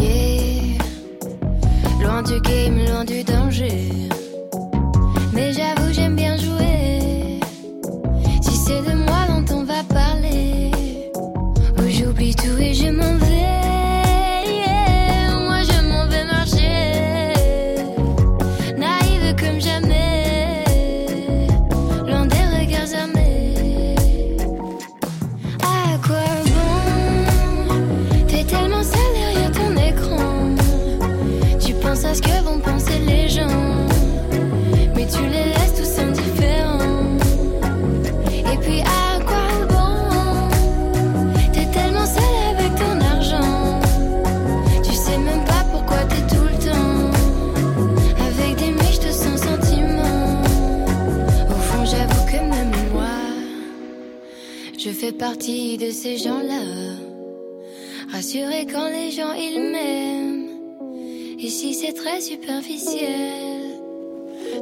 Partie de ces gens-là. Rassurés quand les gens ils m'aiment. Ici c'est très superficiel.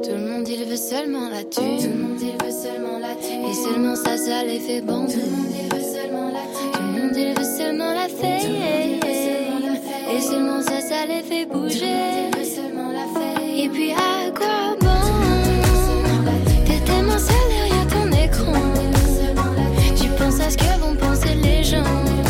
Tout le monde il veut seulement la thune. Tout le monde il veut seulement la thune. Et seulement ça, ça les fait bander. Tout le monde il veut seulement la thune. Tout le monde il veut seulement la fame. Et seulement ça, ça les fait bouger. Et puis à quoi à ce que vont penser les gens.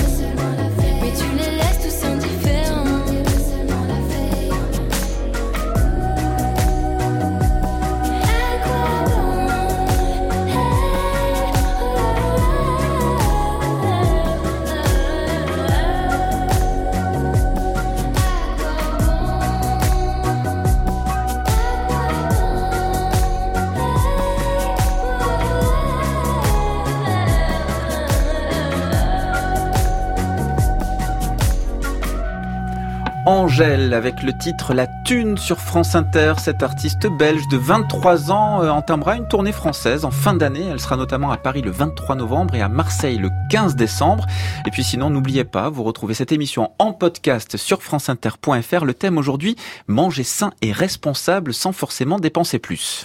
Angèle avec le titre La Thune sur France Inter. Cette artiste belge de 23 ans euh, entamera une tournée française en fin d'année. Elle sera notamment à Paris le 23 novembre et à Marseille le 15 décembre. Et puis sinon, n'oubliez pas, vous retrouvez cette émission en podcast sur franceinter.fr. Le thème aujourd'hui, manger sain et responsable sans forcément dépenser plus.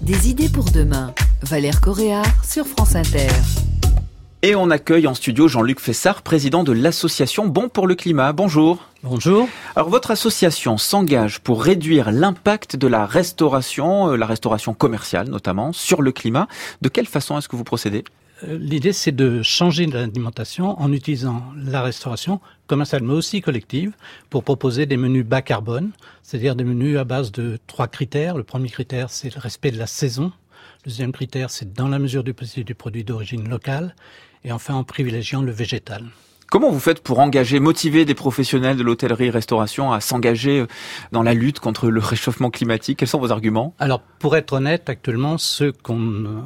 Des idées pour demain. Valère Coréard sur France Inter. Et on accueille en studio Jean-Luc Fessard, président de l'association Bon pour le climat. Bonjour. Bonjour. Alors votre association s'engage pour réduire l'impact de la restauration, euh, la restauration commerciale notamment, sur le climat. De quelle façon est-ce que vous procédez? Euh, L'idée, c'est de changer l'alimentation en utilisant la restauration commerciale, mais aussi collective, pour proposer des menus bas carbone, c'est-à-dire des menus à base de trois critères. Le premier critère, c'est le respect de la saison. Le deuxième critère, c'est dans la mesure du possible du produit d'origine locale. Et enfin, en privilégiant le végétal. Comment vous faites pour engager, motiver des professionnels de l'hôtellerie-restauration à s'engager euh, dans la lutte contre le réchauffement climatique? Quels sont vos arguments? Alors, pour être honnête, actuellement, ceux qu'on euh,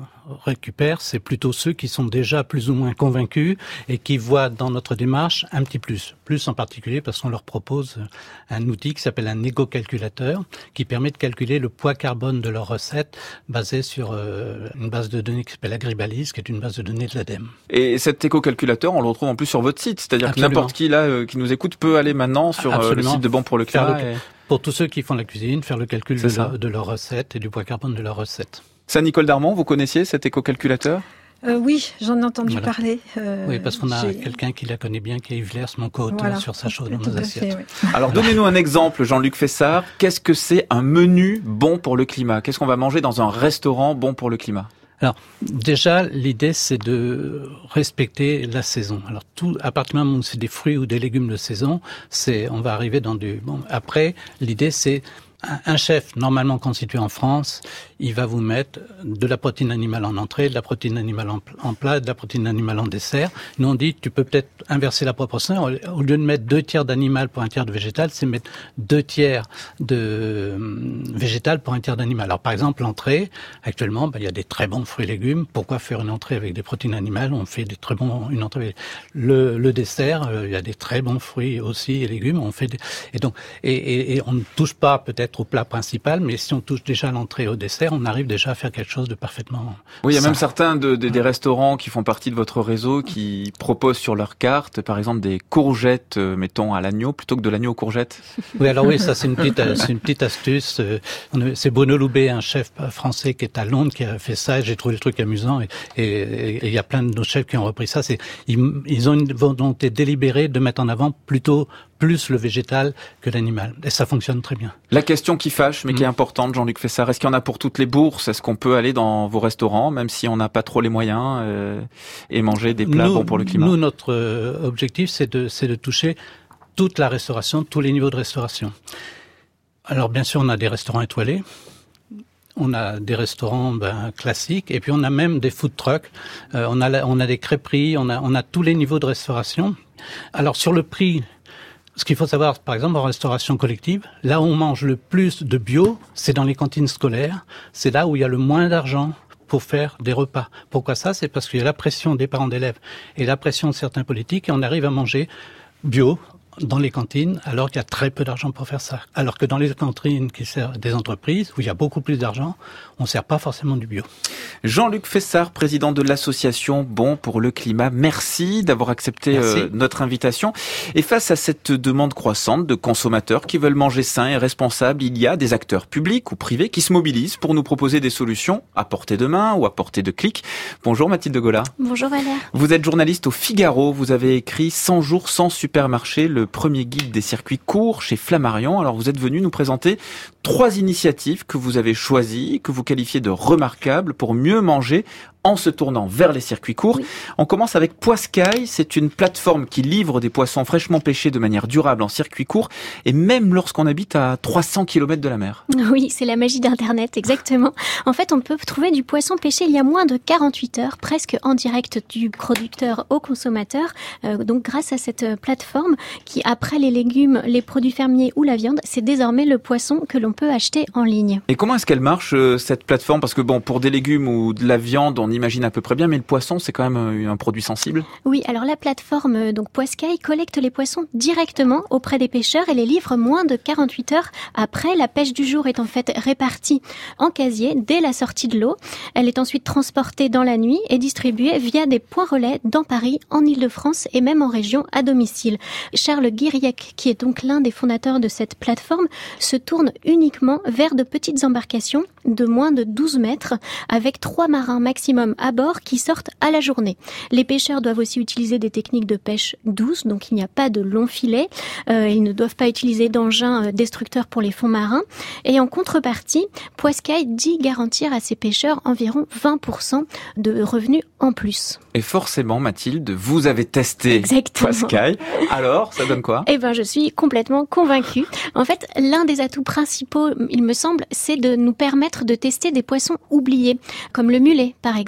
récupère, c'est plutôt ceux qui sont déjà plus ou moins convaincus et qui voient dans notre démarche un petit plus. Plus en particulier parce qu'on leur propose un outil qui s'appelle un égo-calculateur qui permet de calculer le poids carbone de leur recette basé sur euh, une base de données qui s'appelle Agribalis, qui est une base de données de l'ADEME. Et cet éco-calculateur, on le retrouve en plus sur votre site. C'est-à-dire que n'importe qui là euh, qui nous écoute peut aller maintenant sur euh, le site de Bon pour le climat. Pour tous ceux qui font la cuisine, faire le calcul de, leur, de leur recette et du poids carbone de leur recette. Saint-Nicole d'Armand, vous connaissiez cet éco-calculateur? Euh, oui, j'en ai entendu Voilà. parler. euh, oui, parce qu'on a quelqu'un qui la connaît bien, qui est Yves Lers, mon co-auteur Voilà. sur sa chose dans nos assiettes. fait, oui. Alors donnez-nous un exemple, Jean-Luc Fessard. Qu'est-ce que c'est un menu bon pour le climat? Qu'est-ce qu'on va manger dans un restaurant bon pour le climat? Alors, déjà, l'idée, c'est de respecter la saison. Alors, tout, à partir du moment où c'est des fruits ou des légumes de saison, c'est, on va arriver dans du, bon, après, l'idée, c'est, un- chef normalement constitué en France, il va vous mettre de la protéine animale en entrée, de la protéine animale en, pl- en plat, de la protéine animale en dessert. Nous on dit tu peux peut-être inverser la proportion. Au lieu de mettre deux tiers d'animal pour un tiers de végétal, c'est mettre deux tiers de hum, végétal pour un tiers d'animal. Alors par exemple l'entrée, actuellement, ben, il y a des très bons fruits et légumes. Pourquoi faire une entrée avec des protéines animales? On fait des très bons une entrée. avec- Le, dessert, euh, il y a des très bons fruits aussi et légumes. On fait des, et donc et on ne touche pas peut-être au plat principal, mais si on touche déjà l'entrée au dessert, on arrive déjà à faire quelque chose de parfaitement. Oui, il y a même certains de, de- des restaurants qui font partie de votre réseau qui proposent sur leur carte, par exemple, des courgettes, euh, mettons, à l'agneau, plutôt que de l'agneau aux courgettes. Oui, alors oui, ça c'est une petite, euh, c'est une petite astuce. Euh, C'est Bruno Loubet, un chef français qui est à Londres, qui a fait ça. et J'ai trouvé le truc amusant et et- et- et il y a plein de nos chefs qui ont repris ça. C'est ils, ils ont une volonté délibérée de mettre en avant plutôt plus le végétal que l'animal et ça fonctionne très bien. La question qui fâche, mais qui Mm. est importante, Jean-Luc Fessard, est-ce qu'il y en a pour toutes les bourses? Est-ce qu'on peut aller dans vos restaurants, même si on n'a pas trop les moyens, euh, et manger des plats nous, bons pour le climat? Nous, notre euh, objectif, c'est de, toucher toute la restauration, tous les niveaux de restauration. Alors, bien sûr, on a des restaurants étoilés. On a des restaurants ben, classiques et puis on a même des food trucks. Euh, on a la- on a des crêperies, on a on a tous les niveaux de restauration. Alors sur le prix, ce qu'il faut savoir, par exemple, en restauration collective, là où on mange le plus de bio, c'est dans les cantines scolaires. C'est là où il y a le moins d'argent pour faire des repas. Pourquoi ça? C'est parce qu'il y a la pression des parents d'élèves et la pression de certains politiques et on arrive à manger bio dans les cantines alors qu'il y a très peu d'argent pour faire ça. Alors que dans les cantines qui servent des entreprises où il y a beaucoup plus d'argent, on ne sert pas forcément du bio. Jean-Luc Fessard, président de l'association Bon pour le climat, merci d'avoir accepté Merci. euh, notre invitation. Et face à cette demande croissante de consommateurs qui veulent manger sain et responsable, il y a des acteurs publics ou privés qui se mobilisent pour nous proposer des solutions à portée de main ou à portée de clic. Bonjour Mathilde Gola. Bonjour Valère. Vous êtes journaliste au Figaro, vous avez écrit 100 jours sans supermarché, le premier guide des circuits courts chez Flammarion. Alors vous êtes venu nous présenter trois initiatives que vous avez choisies, que vous qualifiez de remarquables pour mieux manger en se tournant vers les circuits courts. On commence avec Poiscaille, c'est une plateforme qui livre des poissons fraîchement pêchés de manière durable en circuit court et même lorsqu'on habite à 300 km de la mer. Oui, c'est la magie d'Internet, exactement. En fait, on peut trouver du poisson pêché il y a moins de 48 heures, presque en direct du producteur au consommateur. Euh, donc, grâce à cette euh, plateforme qui, après les légumes, les produits fermiers ou la viande, c'est désormais le poisson que l'on peut acheter en ligne. Et comment est-ce qu'elle marche euh, cette plateforme? Parce que bon, pour des légumes ou de la viande, on imagine à peu près bien, mais le poisson, c'est quand même euh, un produit sensible. Oui, alors la plateforme euh, donc Poiscaille collecte les poissons directement auprès des pêcheurs et les livre moins de 48 heures après. La pêche du jour est en fait répartie en casier dès la sortie de l'eau. Elle est ensuite transportée dans la nuit et distribuée via des points relais dans Paris, en Île-de-France et même en région à domicile. Charles Guiriec, qui est donc l'un des fondateurs de cette plateforme, se tourne uniquement vers de petites embarcations de moins de 12 mètres avec trois marins maximum à bord qui sortent à la journée. Les pêcheurs doivent aussi utiliser des techniques de pêche douce, donc il n'y a pas de long filet. Euh, ils ne doivent pas utiliser d'engins euh, destructeurs pour les fonds marins. Et en contrepartie, Poiscaille dit garantir à ses pêcheurs environ 20% de revenus en plus. Et forcément, Mathilde, vous avez testé Exactement. Poiscaille. Alors, ça donne quoi? Eh ben, je suis complètement convaincue. En fait, l'un des atouts principaux, il me semble, c'est de nous permettre de tester des poissons oubliés, comme le mulet, par exemple,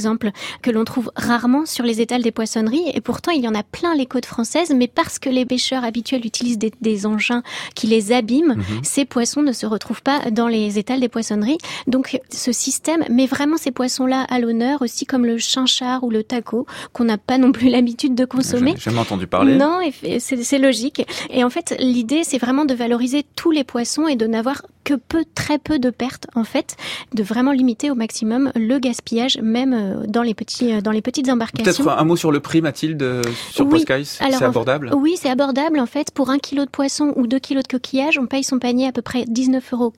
que l'on trouve rarement sur les étals des poissonneries. Et pourtant, il y en a plein les côtes françaises, mais parce que les pêcheurs habituels utilisent des, des engins qui les abîment, Mhm. ces poissons ne se retrouvent pas dans les étals des poissonneries. Donc, ce système met vraiment ces poissons-là à l'honneur, aussi comme le chinchard ou le taco, qu'on n'a pas non plus l'habitude de consommer. J'ai jamais entendu parler. Non, c'est logique. Et en fait, l'idée, c'est vraiment de valoriser tous les poissons et de n'avoir que peu, très peu de pertes, en fait, de vraiment limiter au maximum le gaspillage, même euh, dans les petits, euh, dans les petites embarcations. Peut-être un mot sur le prix, Mathilde, euh, sur Oui. C'est abordable Oui, c'est abordable. En fait, pour un kilo de poisson ou deux kilos de coquillage, on paye son panier à peu près 19,99 euros.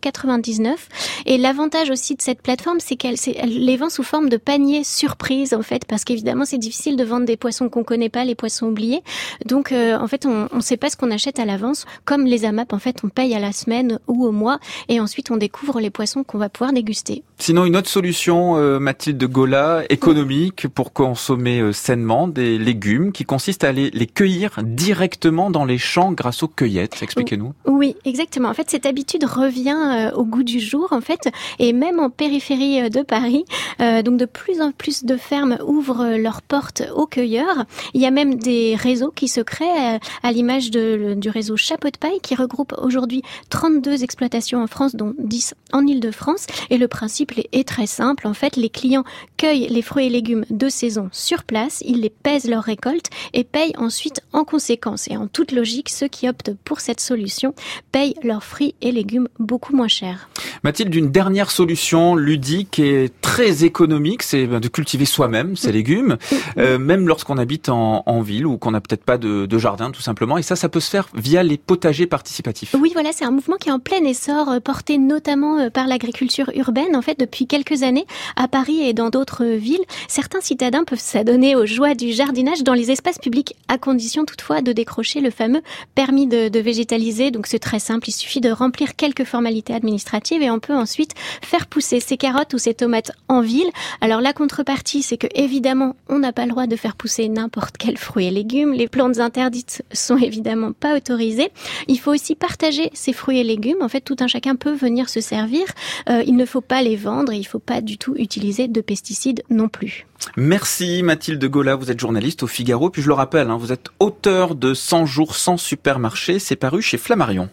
Et l'avantage aussi de cette plateforme, c'est qu'elle les vend sous forme de panier surprise, en fait, parce qu'évidemment, c'est difficile de vendre des poissons qu'on connaît pas, les poissons oubliés. Donc, euh, en fait, on ne sait pas ce qu'on achète à l'avance. Comme les AMAP, en fait, on paye à la semaine ou au mois, et ensuite on découvre les poissons qu'on va pouvoir déguster. Sinon, une autre solution, euh, Mathilde Gola, économique pour consommer euh, sainement des légumes, qui consiste à les cueillir directement dans les champs grâce aux cueillettes. Expliquez-nous. Oui, exactement. En fait, cette habitude revient euh, au goût du jour, en fait, et même en périphérie euh, de Paris. Euh, donc, de plus en plus de fermes ouvrent leurs portes aux cueilleurs. Il y a même des réseaux qui se créent, à l'image du réseau Chapeau de Paille, qui regroupe aujourd'hui 32 exploitations en France, dont 10 en Île-de-France. Et le principe est très simple. En fait, les clients cueillent les fruits et légumes de saison sur place, ils les pèsent leur récolte et payent ensuite en conséquence. Et en toute logique, ceux qui optent pour cette solution payent leurs fruits et légumes beaucoup moins cher. Mathilde, une dernière solution ludique et très économique, c'est ben, de cultiver soi-même ses légumes, euh, même lorsqu'on habite en, en ville ou qu'on n'a peut-être pas de, de jardin tout simplement. Et ça, ça peut se faire via les potagers participatifs. Oui, voilà, c'est un mouvement qui est en plein essor, euh, porté notamment euh, par l'agriculture urbaine. En fait, depuis quelques années, à Paris et dans d'autres villes, certains citadins peuvent s'adonner aux joies du jardinage dans les espaces publics, à condition toutefois de décrocher le fameux permis de, végétaliser. Donc c'est très simple, il suffit de remplir quelques formalités administratives et on peut ensuite faire pousser ses carottes ou ses tomates en ville. Alors la contrepartie, c'est que évidemment, on n'a pas le droit de faire pousser n'importe quel fruit et légumes. Les plantes interdites sont évidemment pas autorisées. Il faut aussi partager ces fruits et légumes. En fait, tout un chacun peut venir se servir. Euh, il ne faut pas les vendre et il faut pas du tout utiliser de pesticides non plus. Merci Mathilde Gola, vous êtes journaliste au Figaro, puis je le rappelle, hein, vous êtes auteur de 100 jours sans supermarché, c'est paru chez Flammarion.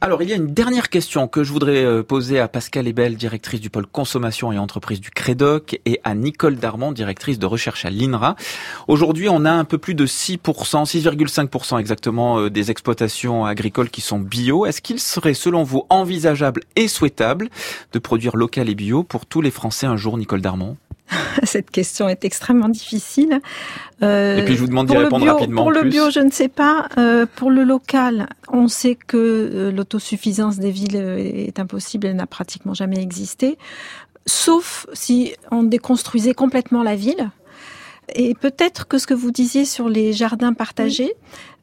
Alors, il y a une dernière question que je voudrais euh, poser à Pascal Ebel, directrice du pôle consommation et entreprise du Crédoc, et à Nicole Darmon, directrice de recherche à l'INRA. Aujourd'hui, on a un peu plus de 6%, 6,5% exactement euh, des exploitations agricoles qui sont bio. Est-ce qu'il serait, selon vous, envisageable et souhaitable de produire local et bio pour tous les Français un jour, Nicole Darmon? Cette question est extrêmement difficile. Euh, Et puis je vous demande d'y répondre bio- rapidement. Pour le plus. bio, je ne sais pas. Euh, pour le local, on sait que euh, l'autosuffisance des villes euh, est impossible, elle n'a pratiquement jamais existé. Sauf si on déconstruisait complètement la ville. Et peut-être que ce que vous disiez sur les jardins partagés,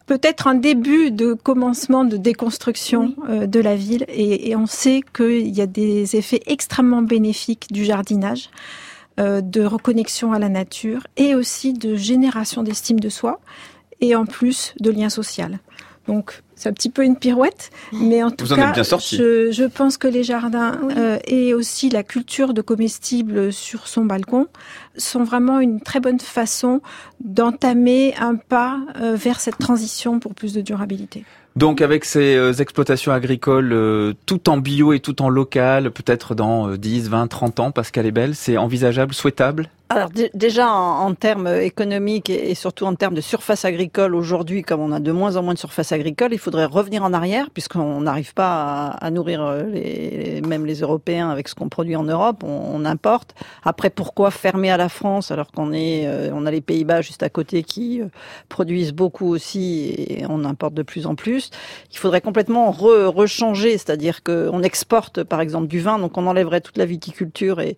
peut-être un début de commencement de déconstruction euh, de la ville. Et, et on sait qu'il y a des effets extrêmement bénéfiques du jardinage euh, de reconnexion à la nature et aussi de génération d'estime de soi et en plus de lien social. Donc c'est un petit peu une pirouette, mais en tout Vous en cas, êtes bien sorti. je, je pense que les jardins euh, et aussi la culture de comestibles sur son balcon sont vraiment une très bonne façon d'entamer un pas euh, vers cette transition pour plus de durabilité. Donc avec ces euh, exploitations agricoles euh, tout en bio et tout en local, peut-être dans euh, 10, 20, 30 ans, Pascal Ebel, c'est envisageable, souhaitable? Alors dé- déjà en, termes économiques et, surtout en termes de surface agricole aujourd'hui, comme on a de moins en moins de surface agricole, il faudrait revenir en arrière puisqu'on n'arrive pas à, nourrir euh, les, même les Européens avec ce qu'on produit en Europe, on, importe. Après, pourquoi fermer à la France alors qu'on est, euh, on a les Pays-Bas juste à côté qui euh, produisent beaucoup aussi et on importe de plus en plus. Il faudrait complètement re- rechanger, c'est-à-dire qu'on exporte par exemple du vin, donc on enlèverait toute la viticulture et,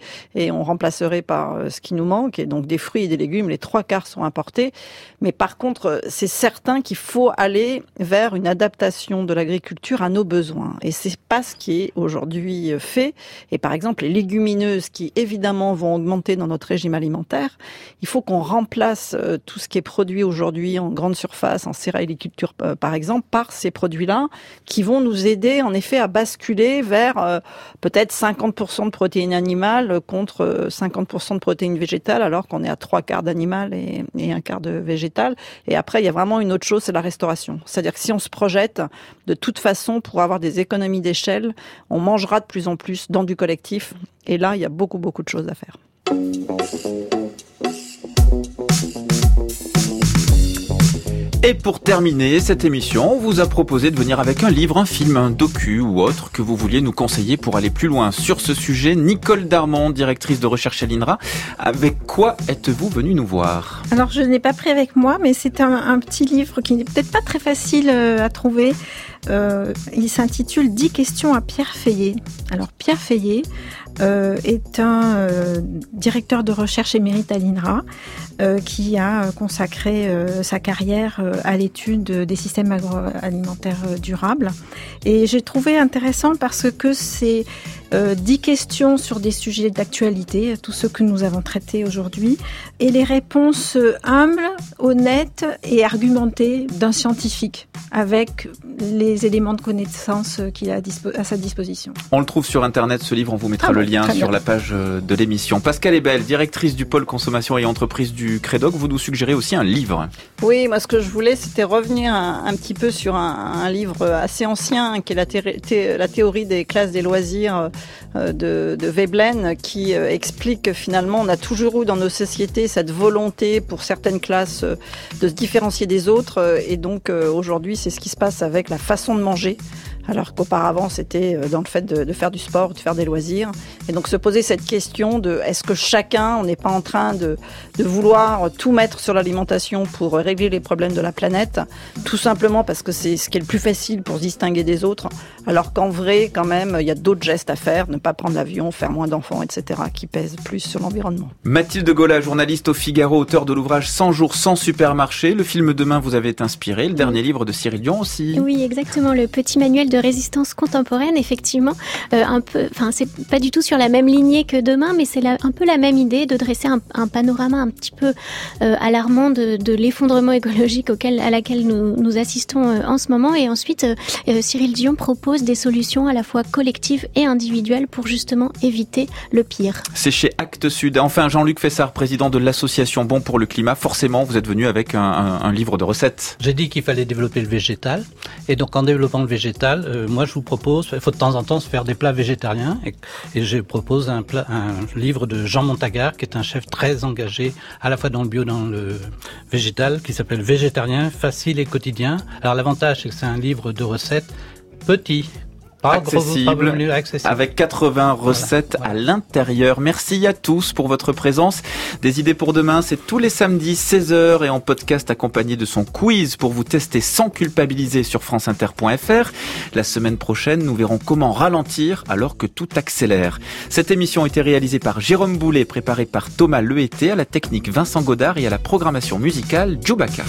on remplacerait par ce qui nous manque, et donc des fruits et des légumes, les trois quarts sont importés. Mais par contre, c'est certain qu'il faut aller vers une adaptation de l'agriculture à nos besoins. Et c'est pas ce qui est aujourd'hui euh, fait. Et par exemple, les légumineuses qui évidemment vont augmenter dans notre régime alimentaire, il faut qu'on remplace euh, tout ce qui est produit aujourd'hui en grande surface, en céréaliculture euh, par exemple, par ces produits-là qui vont nous aider en effet à basculer vers peut-être 50% de protéines animales contre euh, 50% de protéines végétales, alors qu'on est à trois quarts d'animal et, un quart de végétal. Et après, il y a vraiment une autre chose, c'est la restauration. C'est-à-dire que si on se projette, de toute façon, pour avoir des économies d'échelle, on mangera de plus en plus dans du collectif. Et là, il y a beaucoup, beaucoup de choses à faire. Et pour terminer cette émission, on vous a proposé de venir avec un livre, un film, un docu ou autre que vous vouliez nous conseiller pour aller plus loin sur ce sujet. Nicole Darmon, directrice de recherche à l'INRA, avec quoi êtes-vous venue nous voir? Alors, je n'ai pas pris avec moi, mais c'est un, petit livre qui n'est peut-être pas très facile euh, à trouver. Euh, il s'intitule 10 questions à Pierre Feillet. Alors, Pierre Feillet euh, est un euh, directeur de recherche émérite à l'INRA qui a consacré sa carrière à l'étude des systèmes agroalimentaires durables. Et j'ai trouvé intéressant parce que c'est euh, 10 questions sur des sujets d'actualité, tous ceux que nous avons traités aujourd'hui, et les réponses euh, humbles, honnêtes et argumentées d'un scientifique, avec les éléments de connaissance euh, qu'il a à, sa disposition. On le trouve sur internet ce livre, on vous mettra Ah le bon, lien sur bien. la page euh, de l'émission. Pascal Ebel, directrice du pôle consommation et entreprise du Crédoc, vous nous suggérez aussi un livre. Oui, moi ce que je voulais, c'était revenir un, un petit peu sur un, un livre assez ancien, qui est la, thé- thé- la théorie des classes des loisirs de, de Veblen qui euh, explique que finalement on a toujours eu dans nos sociétés cette volonté pour certaines classes euh, de se différencier des autres euh, et donc euh, aujourd'hui c'est ce qui se passe avec la façon de manger alors qu'auparavant c'était euh, dans le fait de, de faire du sport, de faire des loisirs. Et donc se poser cette question de est-ce que chacun, on n'est pas en train de, de vouloir tout mettre sur l'alimentation pour régler les problèmes de la planète, tout simplement parce que c'est ce qui est le plus facile pour se distinguer des autres, alors qu'en vrai quand même il y a d'autres gestes à faire, ne pas prendre l'avion, faire moins d'enfants, etc., qui pèsent plus sur l'environnement. Mathilde Gola, journaliste au Figaro, auteur de l'ouvrage 100 jours sans supermarché. Le film Demain vous avait inspiré, le dernier livre de Cyril Dion aussi. Oui, exactement. Le petit manuel de résistance contemporaine, effectivement, euh, un peu, enfin, c'est pas du tout sur la même lignée que demain, mais c'est un peu la même idée de dresser un, un panorama un petit peu euh, alarmant de, de l'effondrement écologique auquel, à laquelle nous, nous assistons euh, en ce moment. Et ensuite, euh, euh, Cyril Dion propose des solutions à la fois collectives et individuelles pour justement éviter le pire. C'est chez Actes Sud. Enfin, Jean-Luc Fessard, président de l'association Bon pour le climat. Forcément, vous êtes venu avec un, un- un livre de recettes. J'ai dit qu'il fallait développer le végétal. Et donc, en développant le végétal, euh, moi, je vous propose, il faut de temps en temps se faire des plats végétariens. Et, et je propose un, livre de Jean Montagard, qui est un chef très engagé, à la fois dans le bio, dans le végétal, qui s'appelle Végétarien, facile et quotidien. Alors, l'avantage, c'est que c'est un livre de recettes petit. Accessible, avec 80 recettes à l'intérieur. Merci à tous pour votre présence. Des idées pour demain, c'est tous les samedis 16h et en podcast accompagné de son quiz pour vous tester sans culpabiliser sur franceinter.fr. La semaine prochaine, nous verrons comment ralentir alors que tout accélère. Cette émission a été réalisée par Jérôme Boulet, préparée par Thomas Lehété, à la technique Vincent Godard et à la programmation musicale Djoubaka.